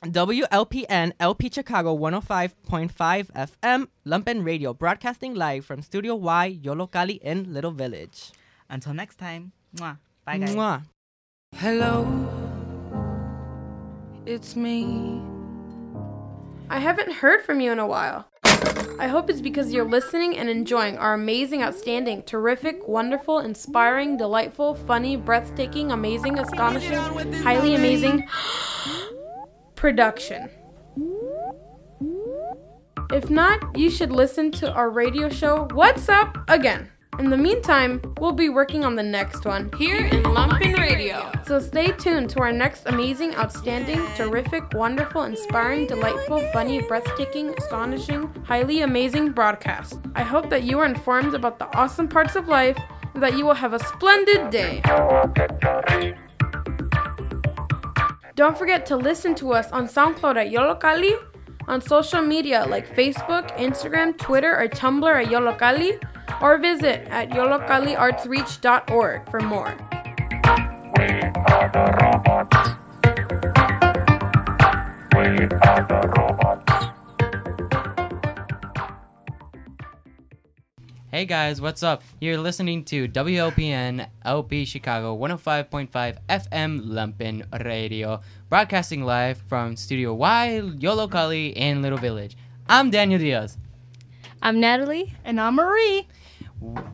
WLPN LP Chicago 105.5 FM Lumpen Radio, broadcasting live from Studio Y, Yollocalli in Little Village. Until next time. Mwah. Bye, guys. Mwah. Hello, it's me. I haven't heard from you in a while. I hope it's because you're listening and enjoying our amazing, outstanding, terrific, wonderful, inspiring, delightful, funny, breathtaking, amazing, astonishing, highly amazing production. If not, you should listen to our radio show, What's Up Again. In the meantime, we'll be working on the next one here in Lumpen Radio. So stay tuned to our next amazing, outstanding, terrific, wonderful, inspiring, delightful, funny, breathtaking, astonishing, highly amazing broadcast. I hope that you are informed about the awesome parts of life and that you will have a splendid day. Don't forget to listen to us on SoundCloud at Yollocalli, on social media like Facebook, Instagram, Twitter, or Tumblr at Yollocalli, or visit at yollocalliartsreach.org for more. Hey guys, what's up? You're listening to WLPN LP Chicago 105.5 FM Lumpen Radio, broadcasting live from Studio Y, Yollocalli in Little Village. I'm Daniel Diaz, I'm Natalie. And I'm Marie.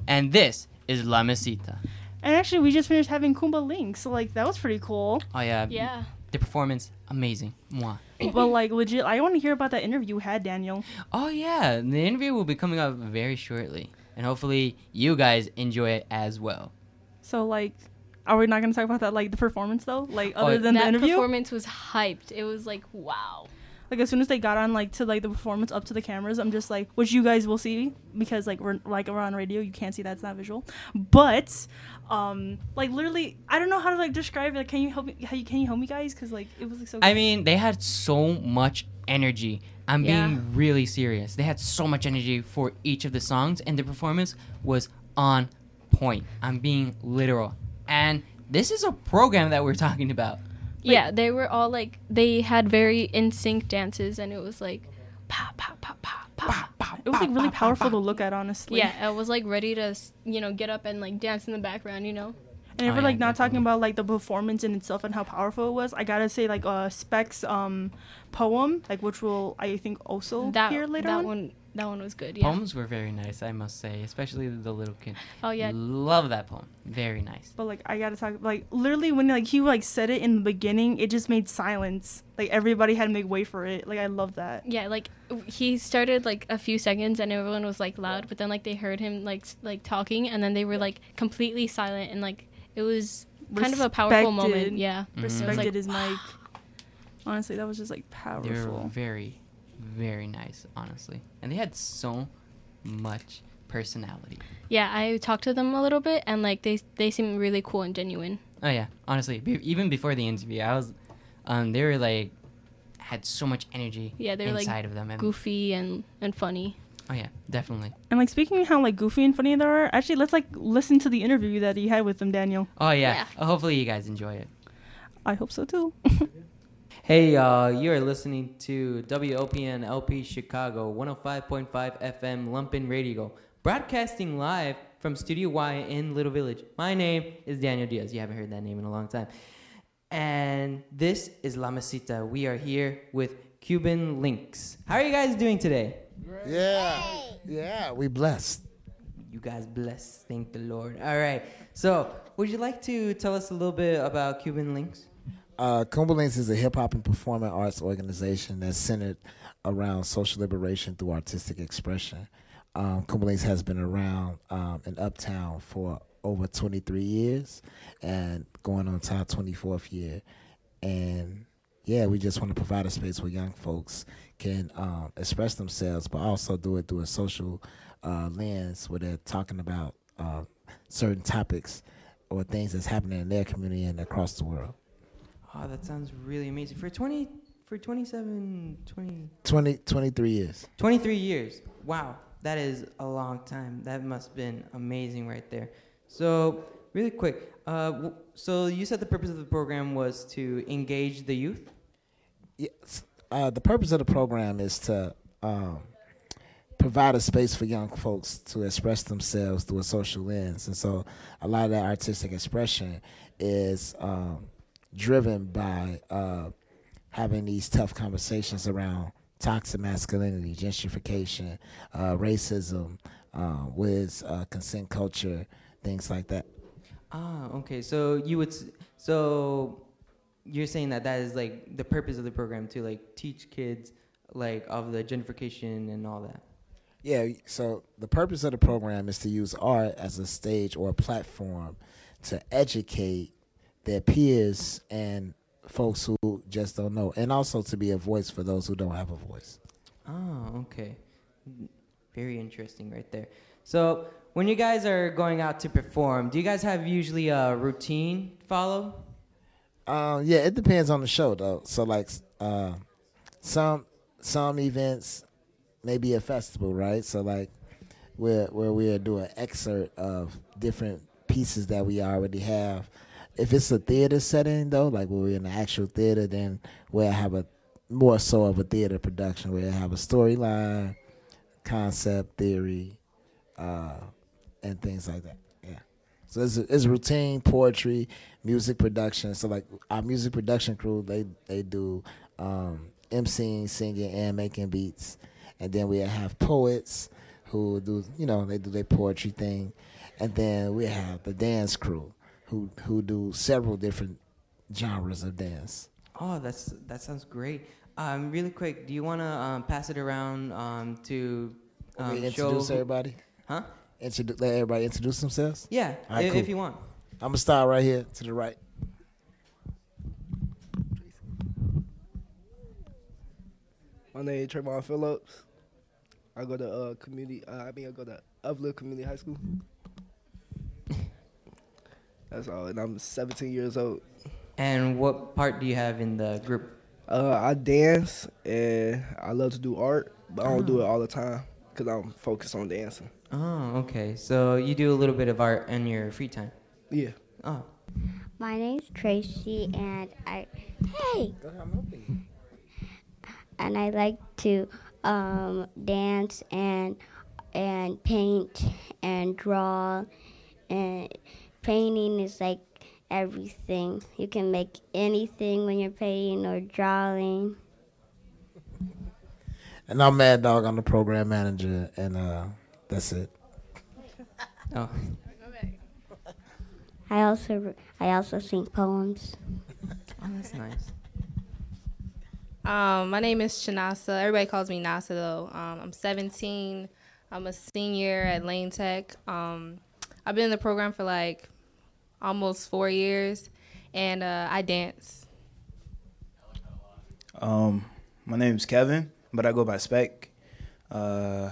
and this is La Mesita. And actually, we just finished having Kuumba Lynx, so like that was pretty cool. Oh yeah, Yeah. the performance amazing. Mwah. but like legit, I want to hear about that interview you had, Daniel. Oh yeah, the interview will be coming up very shortly, and hopefully you guys enjoy it as well. So like, are we not gonna talk about that like the performance though? Like other Oh, than the that interview, performance was hyped. It was like, wow. like as soon as they got on like to like the performance up to the cameras, I'm just like, which you guys will see because like we're like we're on radio, you can't see that it's not visual. But um, like literally, I don't know how to like describe it. Like, can you help me? How you can you help me guys? Because like it was like so. I mean, they had so much energy. I'm Yeah. being really serious. They had so much energy for each of the songs, and the performance was on point. I'm being literal. And this is a program that we're talking about. yeah, they were all like, they had very in sync dances, and it was like, pow, pow, pow, pow, pow. it was like really powerful to look at, honestly. Yeah, I was like ready to, you know, get up and like dance in the background, you know? And if Oh, we're yeah, like not talking about like the performance in itself and how powerful it was, I gotta say like uh Specs um poem, like which will I think also That, hear later that on. one, that one was good, yeah. Poems were very nice, I must say, especially the little kid. Oh, yeah. Love that poem. Very nice. But like I gotta talk like literally when like he like said it in the beginning, it just made silence. Like everybody had to make way for it. Like I love that. Yeah, like he started like a few seconds and everyone was like loud, but then like they heard him like like talking and then they were like completely silent and like it was kind of a powerful moment. Respected. Yeah. Mhm. It was Respected like, his mic. Honestly, that was just like powerful. They were powerful. very, very nice, honestly. And they had so much personality. yeah, I talked to them a little bit and like they they seem really cool and genuine. Oh yeah, honestly, be- even before the interview, I was, um, they were like, had so much energy. Yeah, they were, like, inside of them. And, Goofy and and funny. Oh yeah, definitely. And like speaking of how like goofy and funny they are, actually let's like listen to the interview that he had with them, Daniel. Oh yeah. Yeah. Uh, hopefully you guys enjoy it. I hope so too. Hey, y'all, you're listening to WLPN LP Chicago 105.5 FM Lumpen Radio, broadcasting live from Studio Y in Little Village. My name is Daniel Diaz. You haven't heard that name in a long time. And this is La Mesita. We are here with Kuumba Lynx. How are you guys doing today? Yeah. Yeah, we blessed. You guys blessed. Thank the Lord. All right. So, would you like to tell us a little bit about Kuumba Lynx? Uh, Kuumba Lynx is a hip hop and performing arts organization that's centered around social liberation through artistic expression. Um, Kuumba Lynx has been around um, in Uptown for over 23 years and going on to our 24th year. And yeah, we just want to provide a space where young folks can um, express themselves, but also do it through a social uh, lens where they're talking about uh, certain topics or things that's happening in their community and across the world. Oh, that sounds really amazing. For 20 for 27 20 20, 23 years. 23 years. Wow, that is a long time. That must have been amazing right there. So, really quick, uh, so you said the purpose of the program was to engage the youth? Yes. Uh, the purpose of the program is to um, provide a space for young folks to express themselves through a social lens. And so a lot of that artistic expression is um, driven by uh, having these tough conversations around toxic masculinity, gentrification, uh, racism, uh, with uh, consent culture, things like that. Ah, okay. So you would, so you're saying that that is like the purpose of the program to like teach kids like of the gentrification and all that. Yeah, so the purpose of the program is to use art as a stage or a platform to educate their peers and folks who just don't know, and also to be a voice for those who don't have a voice. Oh, okay. Very interesting right there. So, when you guys are going out to perform, do you guys have usually a routine follow? Um, yeah, it depends on the show though. So like, uh, some some events may be a festival, right? So like, where where we do an excerpt of different pieces that we already have. If it's a theater setting though, like where we're in the actual theater, then we'll have a more so of a theater production where you have a storyline, concept, theory, uh, and things like that. So it's, it's routine poetry, music production. So like our music production crew, they they do um, emceeing, singing, and making beats, and then we have poets who do you know they do their poetry thing, and then we have the dance crew who who do several different genres of dance. Oh, that's that sounds great. Um, really quick, do you want to um, pass it around um, to um, we introduce who- everybody. Huh? Introdu- let everybody introduce themselves. Yeah, All right, i- cool. if you want. I'm gonna start right here to the right. My name is Trayvon Phillips. I go to uh, community. Uh, I mean, I go to Uplift Community High School. That's all, and I'm 17 years old. And what part do you have in the group? Uh, I dance and I love to do art, but I don't do it all the time because I'm focused on dancing. Oh, okay. So you do a little bit of art in your free time. Yeah. Oh. My name's Tracy, and I hey, and I like to um, dance and and paint and draw, and painting is like everything. You can make anything when you're painting or drawing. And I'm Mad Dog. I'm the program manager, and uh, that's it. Oh. I also I also sing poems. Oh, that's nice. Um, my name is Shanasa. Everybody calls me Nasa though. Um, I'm 17. I'm a senior at Lane Tech. Um, I've been in the program for like almost four years, and uh, I dance. Um, my name is Kevin, but I go by Spec. Uh,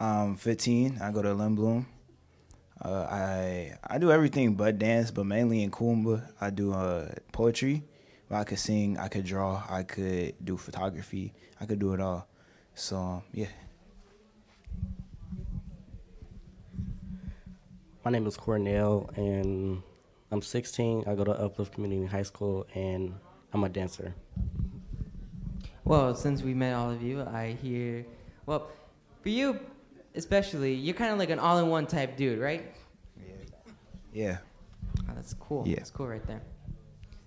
I'm 15. I go to Lindblom. Uh, I I do everything but dance, but mainly in Kuumba. I do uh, poetry. I could sing, I could draw, I could do photography, I could do it all. So um, yeah. My name is Cornell, and I'm 16. I go to Uplift Community High School, and I'm a dancer. Well, since we met all of you, I hear. Well, for you, especially, you're kind of like an all-in-one type dude, right? Yeah. Oh, that's cool. Yeah. That's cool right there.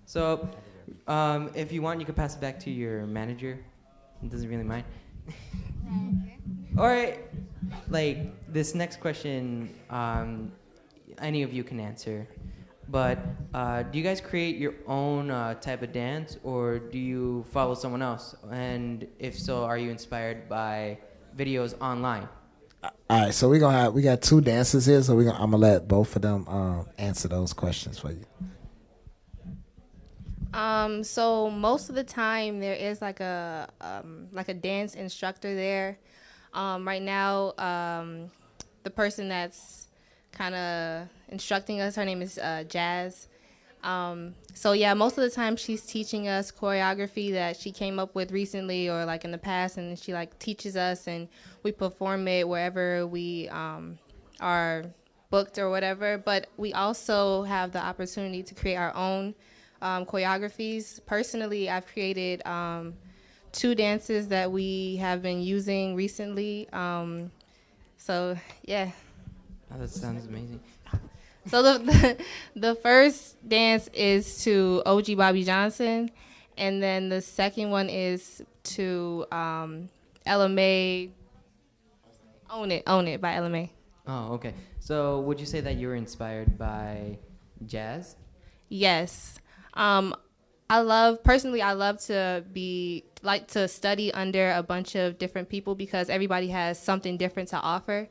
So, um, if you want, you can pass it back to your manager. doesn't really mind. all right like this next question, um, any of you can answer. But uh, do you guys create your own uh, type of dance, or do you follow someone else? And if so, are you inspired by videos online? All right, so we gonna have we got two dancers here, so we gonna I'm gonna let both of them um, answer those questions for you. Um, so most of the time there is like a um, like a dance instructor there. Um, right now, um, the person that's kind of instructing us, her name is uh, Jazz. Um, so yeah, most of the time she's teaching us choreography that she came up with recently or like in the past, and she like teaches us and we perform it wherever we um, are booked or whatever. But we also have the opportunity to create our own um, choreographies. Personally, I've created um, two dances that we have been using recently. Um, so yeah. Oh, that sounds amazing. So the, the the first dance is to OG Bobby Johnson, and then the second one is to um, LMA. Own it, own it by LMA. Oh, okay. So would you say that you were inspired by jazz? Yes. Um, I love personally. I love to be like to study under a bunch of different people because everybody has something different to offer.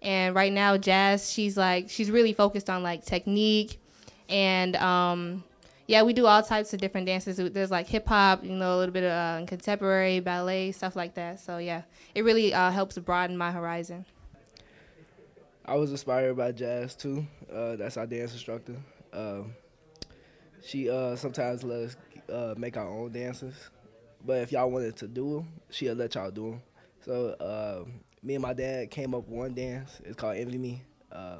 And right now, Jazz, she's like she's really focused on like technique, and um, yeah, we do all types of different dances. There's like hip hop, you know, a little bit of uh, contemporary ballet stuff like that. So yeah, it really uh, helps broaden my horizon. I was inspired by Jazz too. Uh, that's our dance instructor. Um, she uh, sometimes let us uh, make our own dances, but if y'all wanted to do them, she'll let y'all do them. So uh, me and my dad came up with one dance. It's called Envy Me. Uh,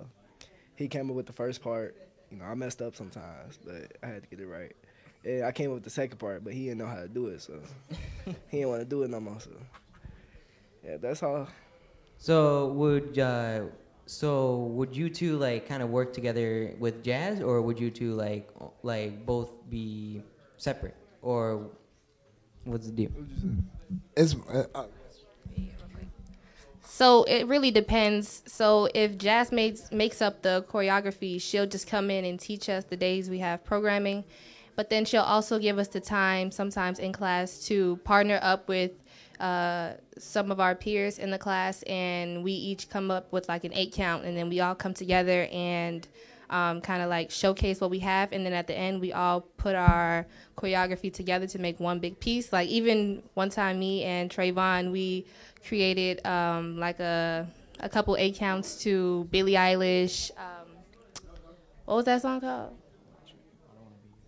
he came up with the first part. You know, I messed up sometimes, but I had to get it right. And I came up with the second part, but he didn't know how to do it, so he didn't want to do it no more. So yeah, that's all. So would uh, so would you two like kind of work together with jazz, or would you two like like both be separate, or what's the deal? It's uh, uh, So it really depends. So if Jazz makes makes up the choreography, she'll just come in and teach us the days we have programming. But then she'll also give us the time, sometimes in class, to partner up with uh, some of our peers in the class, and we each come up with like an eight count, and then we all come together and um, kind of like showcase what we have, and then at the end we all put our choreography together to make one big piece. Like even one time, me and Trayvon, we created um, like a a couple eight counts to Billie Eilish. Um, what was that song called?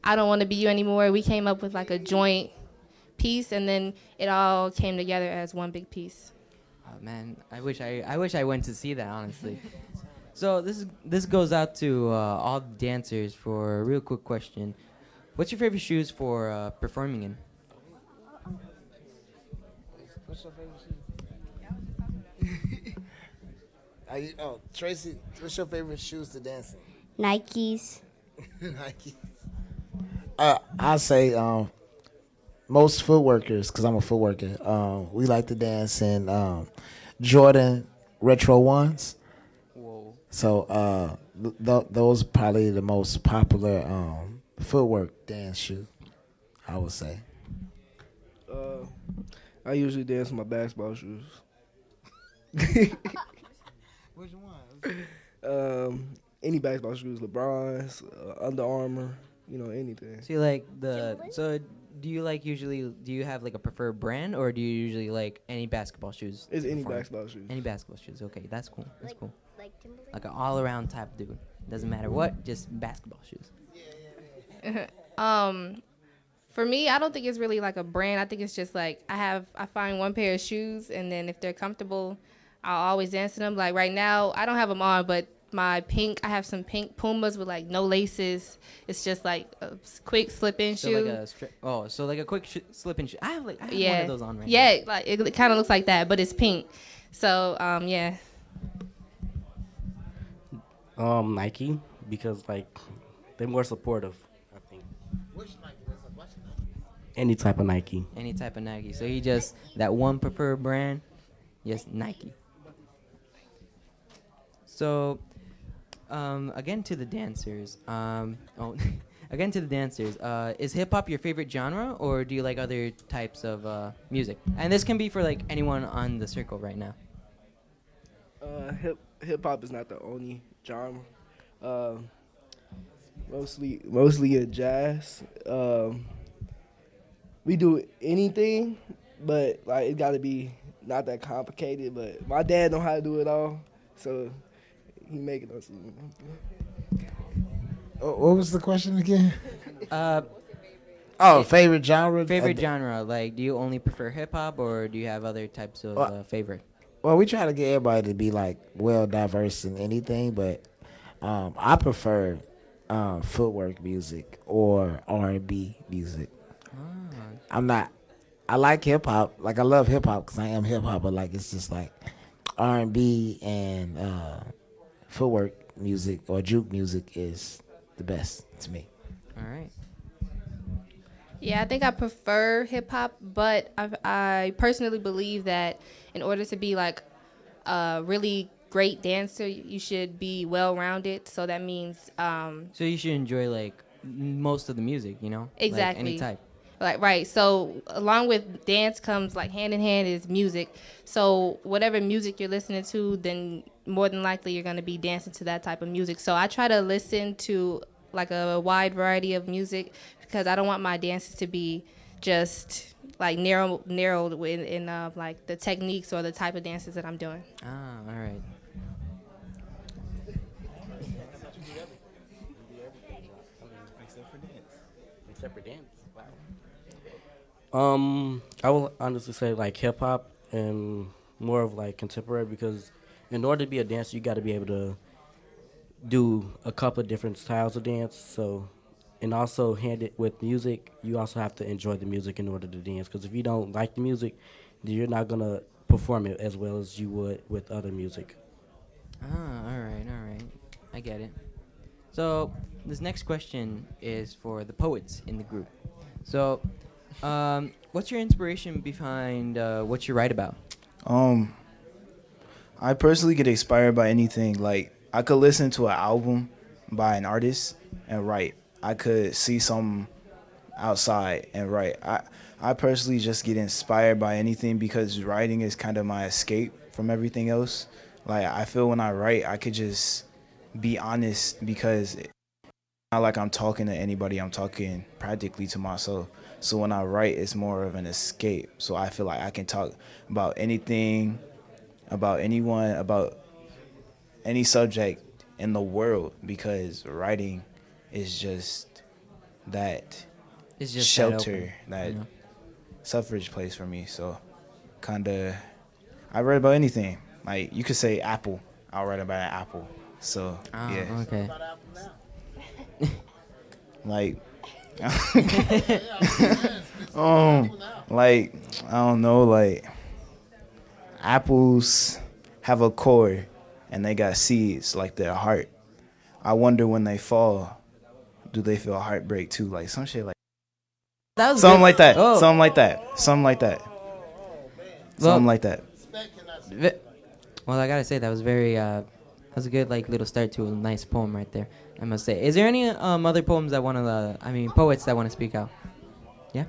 I don't want to be you anymore. We came up with like a joint piece, and then it all came together as one big piece. Oh man, I wish I I wish I went to see that honestly. so this is this goes out to uh, all the dancers for a real quick question. What's your favorite shoes for uh, performing in? What's your favorite shoe? Are you, oh, Tracy, what's your favorite shoes to dance in? Nikes. Nike. Uh, I say um, most footworkers, because I'm a footworker, um, we like to dance in um, Jordan retro ones. Whoa. So uh, th- th- those probably the most popular um, footwork dance shoe, I would say. Uh, I usually dance in my basketball shoes. Which one? Um, any basketball shoes, LeBron's, uh, Under Armour, you know, anything. So you like the so do you like usually do you have like a preferred brand or do you usually like any basketball shoes? It's to any basketball shoes. Any basketball shoes. Okay, that's cool. That's cool. Like Timberland? Like an all around type dude. Doesn't matter what, just basketball shoes. um, for me, I don't think it's really like a brand. I think it's just like I have I find one pair of shoes, and then if they're comfortable, I'll always dance in them. Like right now, I don't have them on, but my pink, I have some pink Pumas with like no laces. It's just like a quick slip in So shoe. like a stri- oh, so like a quick sh- slip and shoe. I have like I have yeah, one of those on right yeah, like it, kind of looks like that, but it's pink. So um, yeah. Um, Nike because like they're more supportive. I think. Any type of Nike. Any type of Nike. So he just that one preferred brand, yes, Nike. So, um, again to the dancers. Um, oh, again to the dancers. Uh, is hip hop your favorite genre, or do you like other types of uh, music? And this can be for like anyone on the circle right now. Uh, hip hip hop is not the only genre. Uh, mostly mostly a jazz. Um, we do anything, but like it got to be not that complicated. But my dad know how to do it all, so he making us. Oh, What was the question again? Uh, Oh, favorite genre? Favorite Uh, genre. Like, do you only prefer hip hop, or do you have other types of Well, uh, favorite? Well, we try to get everybody to be like well diverse in anything, but um, I prefer um, footwork music or R and B music. I'm not. I like hip hop. Like I love hip hop because I am hip hop, but like it's just like R and B and uh, footwork music or juke music is the best to me. All right. Yeah, I think I prefer hip hop, but I, I personally believe that in order to be like a really great dancer, you should be well rounded. So that means um, So you should enjoy like most of the music, you know? Like, Exactly. any type. Like right. So along with dance comes like hand in hand is music. So whatever music you're listening to, then more than likely you're gonna be dancing to that type of music. So I try to listen to like a wide variety of music because I don't want my dances to be just like narrow narrowed in, in uh, like the techniques or the type of dances that I'm doing. Ah, all right. Except for dance. Um, I will honestly say like hip hop and more of like contemporary because in order to be a dancer, you got to be able to do a couple of different styles of dance. So, and also hand it with music, you also have to enjoy the music in order to dance. Because if you don't like the music, then you're not gonna perform it as well as you would with other music. Ah, all right, all right. I get it. So this next question is for the poets in the group. So, um, what's your inspiration behind uh, what you write about? Um, I personally get inspired by anything. Like I could listen to an album by an artist and write. I could see something outside and write. I I personally just get inspired by anything because writing is kind of my escape from everything else. Like I feel when I write, I could just be honest because it's not like I'm talking to anybody. I'm talking practically to myself. So when I write, it's more of an escape. So I feel like I can talk about anything, about anyone, about any subject in the world because writing is just that It's just that shelter, open, that you know? suffrage place for me. So kind of, I write about anything. Like you could say apple, I'll write about an apple. So Ah, yeah. okay. like um like I don't know like apples have a core and they got seeds like their heart. I wonder when they fall, do they feel heartbreak too? Like some shit like That was something good. like that. Oh. Something like that. Something like that. Well- Something like that. Well, I gotta say that was very uh, that was a good like little start to a nice poem right there. I must say. Is there any um other poems that want to? Uh, I mean, poets that want to speak out? Yeah.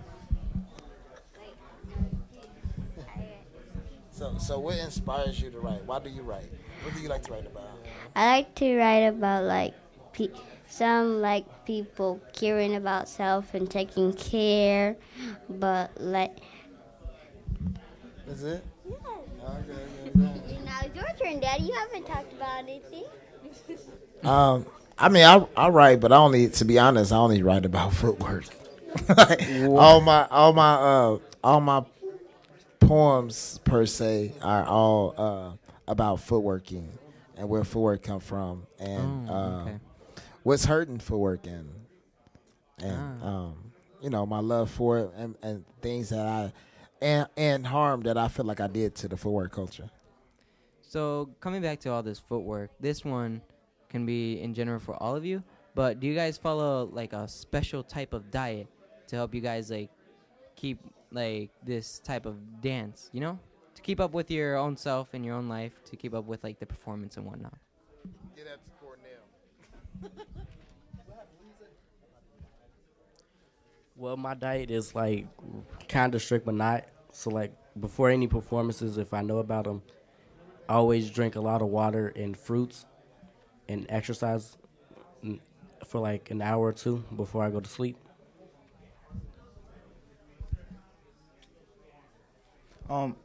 So, so what inspires you to write? Why do you write? What do you like to write about? I like to write about like pe- some like people caring about self and taking care, but like Is it? now it's your turn, Daddy. You haven't talked about anything. Um, I mean, I I write, but I only, to be honest, I only write about footwork. all my all my uh all my poems per se are all uh about footworking and where footwork come from and Oh, uh, okay. what's hurting footwork and and um you know my love for it and, and things that I and and harm that I feel like I did to the footwork culture. So coming back to all this footwork, this one can be in general for all of you. But do you guys follow like a special type of diet to help you guys like keep like this type of dance? You know, to keep up with your own self and your own life, to keep up with like the performance and whatnot. Get that to Cornell. Well, my diet is like kind of strict, but not. So like before any performances, if I know about them, I always drink a lot of water and fruits, and exercise for like an hour or two before I go to sleep. Um,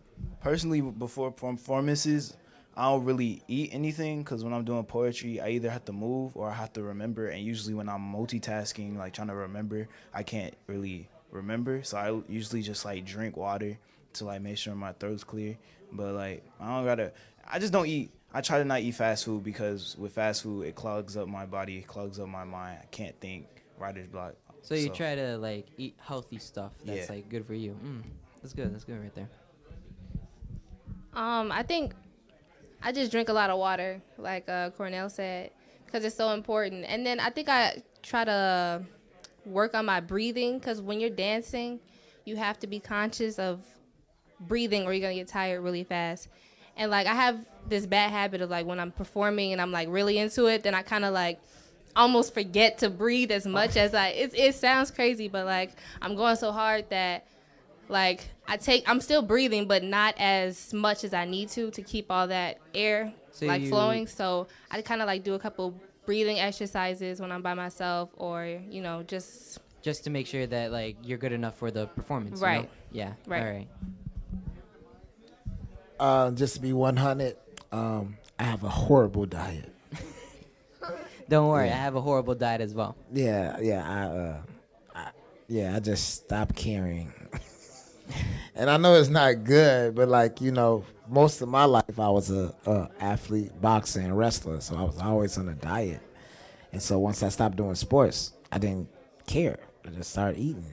personally, before performances, I don't really eat anything because when I'm doing poetry, I either have to move or I have to remember. And usually, when I'm multitasking, like trying to remember, I can't really remember. So I usually just like drink water to like make sure my throat's clear. But like, I don't gotta. I just don't eat. I try to not eat fast food because with fast food, it clogs up my body, it clogs up my mind. I can't think. Writer's block. So you try to like eat healthy stuff that's Yeah. like good for you. Mm, that's good. That's good right there. Um, I think I just drink a lot of water, like uh, Cornell said, because it's so important. And then I think I try to work on my breathing, because when you're dancing, you have to be conscious of breathing, or you're gonna get tired really fast. And like I have this bad habit of like when I'm performing and I'm like really into it, then I kind of like almost forget to breathe as oh. much as I. It, it sounds crazy, but like I'm going so hard that like I take I'm still breathing but not as much as I need to to keep all that air So like you- flowing so I kind of like do a couple breathing exercises when I'm by myself or you know just Just to make sure that like you're good enough for the performance. you know? Right. Yeah. Right. All right. Uh, just to be 100, um, I have a horrible diet. Don't worry, Yeah. I have a horrible diet as well. Yeah, yeah, I, uh, I, yeah, I just stopped caring. and I know it's not good, but like you know, most of my life I was a, a athlete, boxer, and wrestler, so I was always on a diet. And so once I stopped doing sports, I didn't care. I just started eating,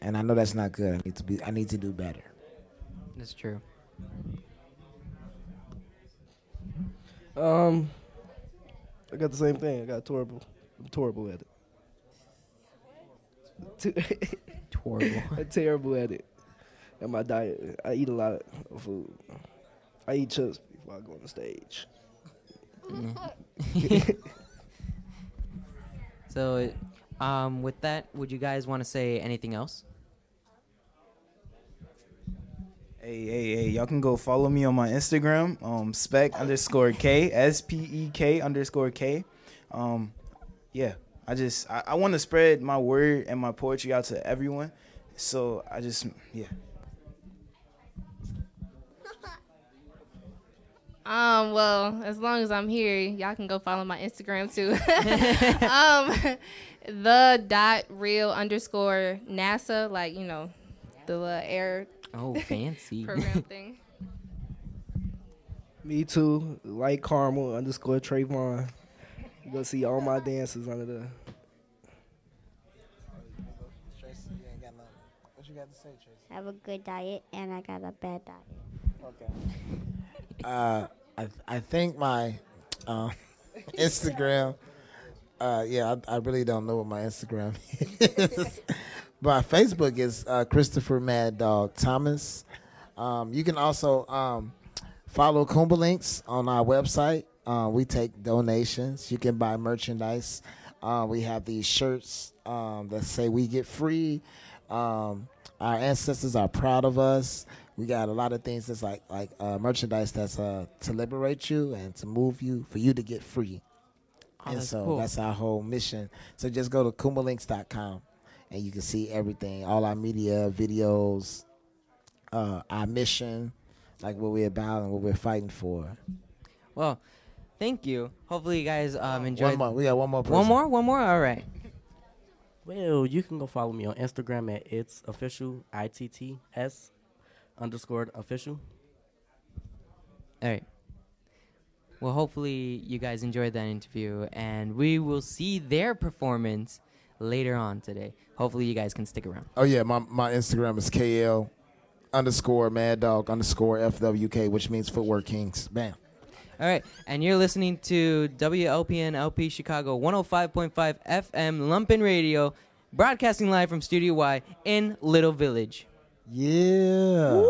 and I know that's not good. I need to be. I need to do better. That's true. Um, I got the same thing. I got terrible. I'm terrible at it. Terrible. I'm terrible at it. And my diet, I eat a lot of food. I eat chips before I go on the stage. So, um, with that, would you guys want to say anything else? Hey, hey, hey, y'all can go follow me on my Instagram, um, spec underscore K, S P E K underscore K. Um, yeah, I just, I, I want to spread my word and my poetry out to everyone. So I just, yeah. Um, well, as long as I'm here, y'all can go follow my Instagram too. um, the dot real underscore NASA, like you know, the little air. Oh, fancy. program thing. Me too. Like Carmel underscore Trayvon. You gonna see all my dances under the. What you got to say, Tracy? I have a good diet and I got a bad diet. Okay. Uh, I I think my uh, Instagram. Uh, yeah, I, I really don't know what my Instagram is. My Facebook is uh, Christopher Mad Dog Thomas. Um, you can also um, follow Kuumba Lynx on our website. Uh, we take donations. You can buy merchandise. Uh, we have these shirts um, that say we get free. Um, our ancestors are proud of us. We got a lot of things that's like like uh, merchandise that's uh, to liberate you and to move you for you to get free. Oh, and so cool. that's our whole mission. So just go to kuumbalynx.com and you can see everything, all our media, videos, uh, our mission, like what we're about and what we're fighting for. Well, thank you. Hopefully, you guys um enjoyed. more. We got one more One more. One more. All right. Well, you can go follow me on Instagram at it's official I T T S underscore official. All right. Well, hopefully you guys enjoyed that interview, and we will see their performance later on today. Hopefully, you guys can stick around. Oh yeah, my my Instagram is KL underscore Mad Dog underscore FWK, which means Footwork Kings. Bam. All right, and you're listening to WLPN LP Chicago 105.5 FM Lumpen Radio, broadcasting live from Studio Y in Little Village. Yeah.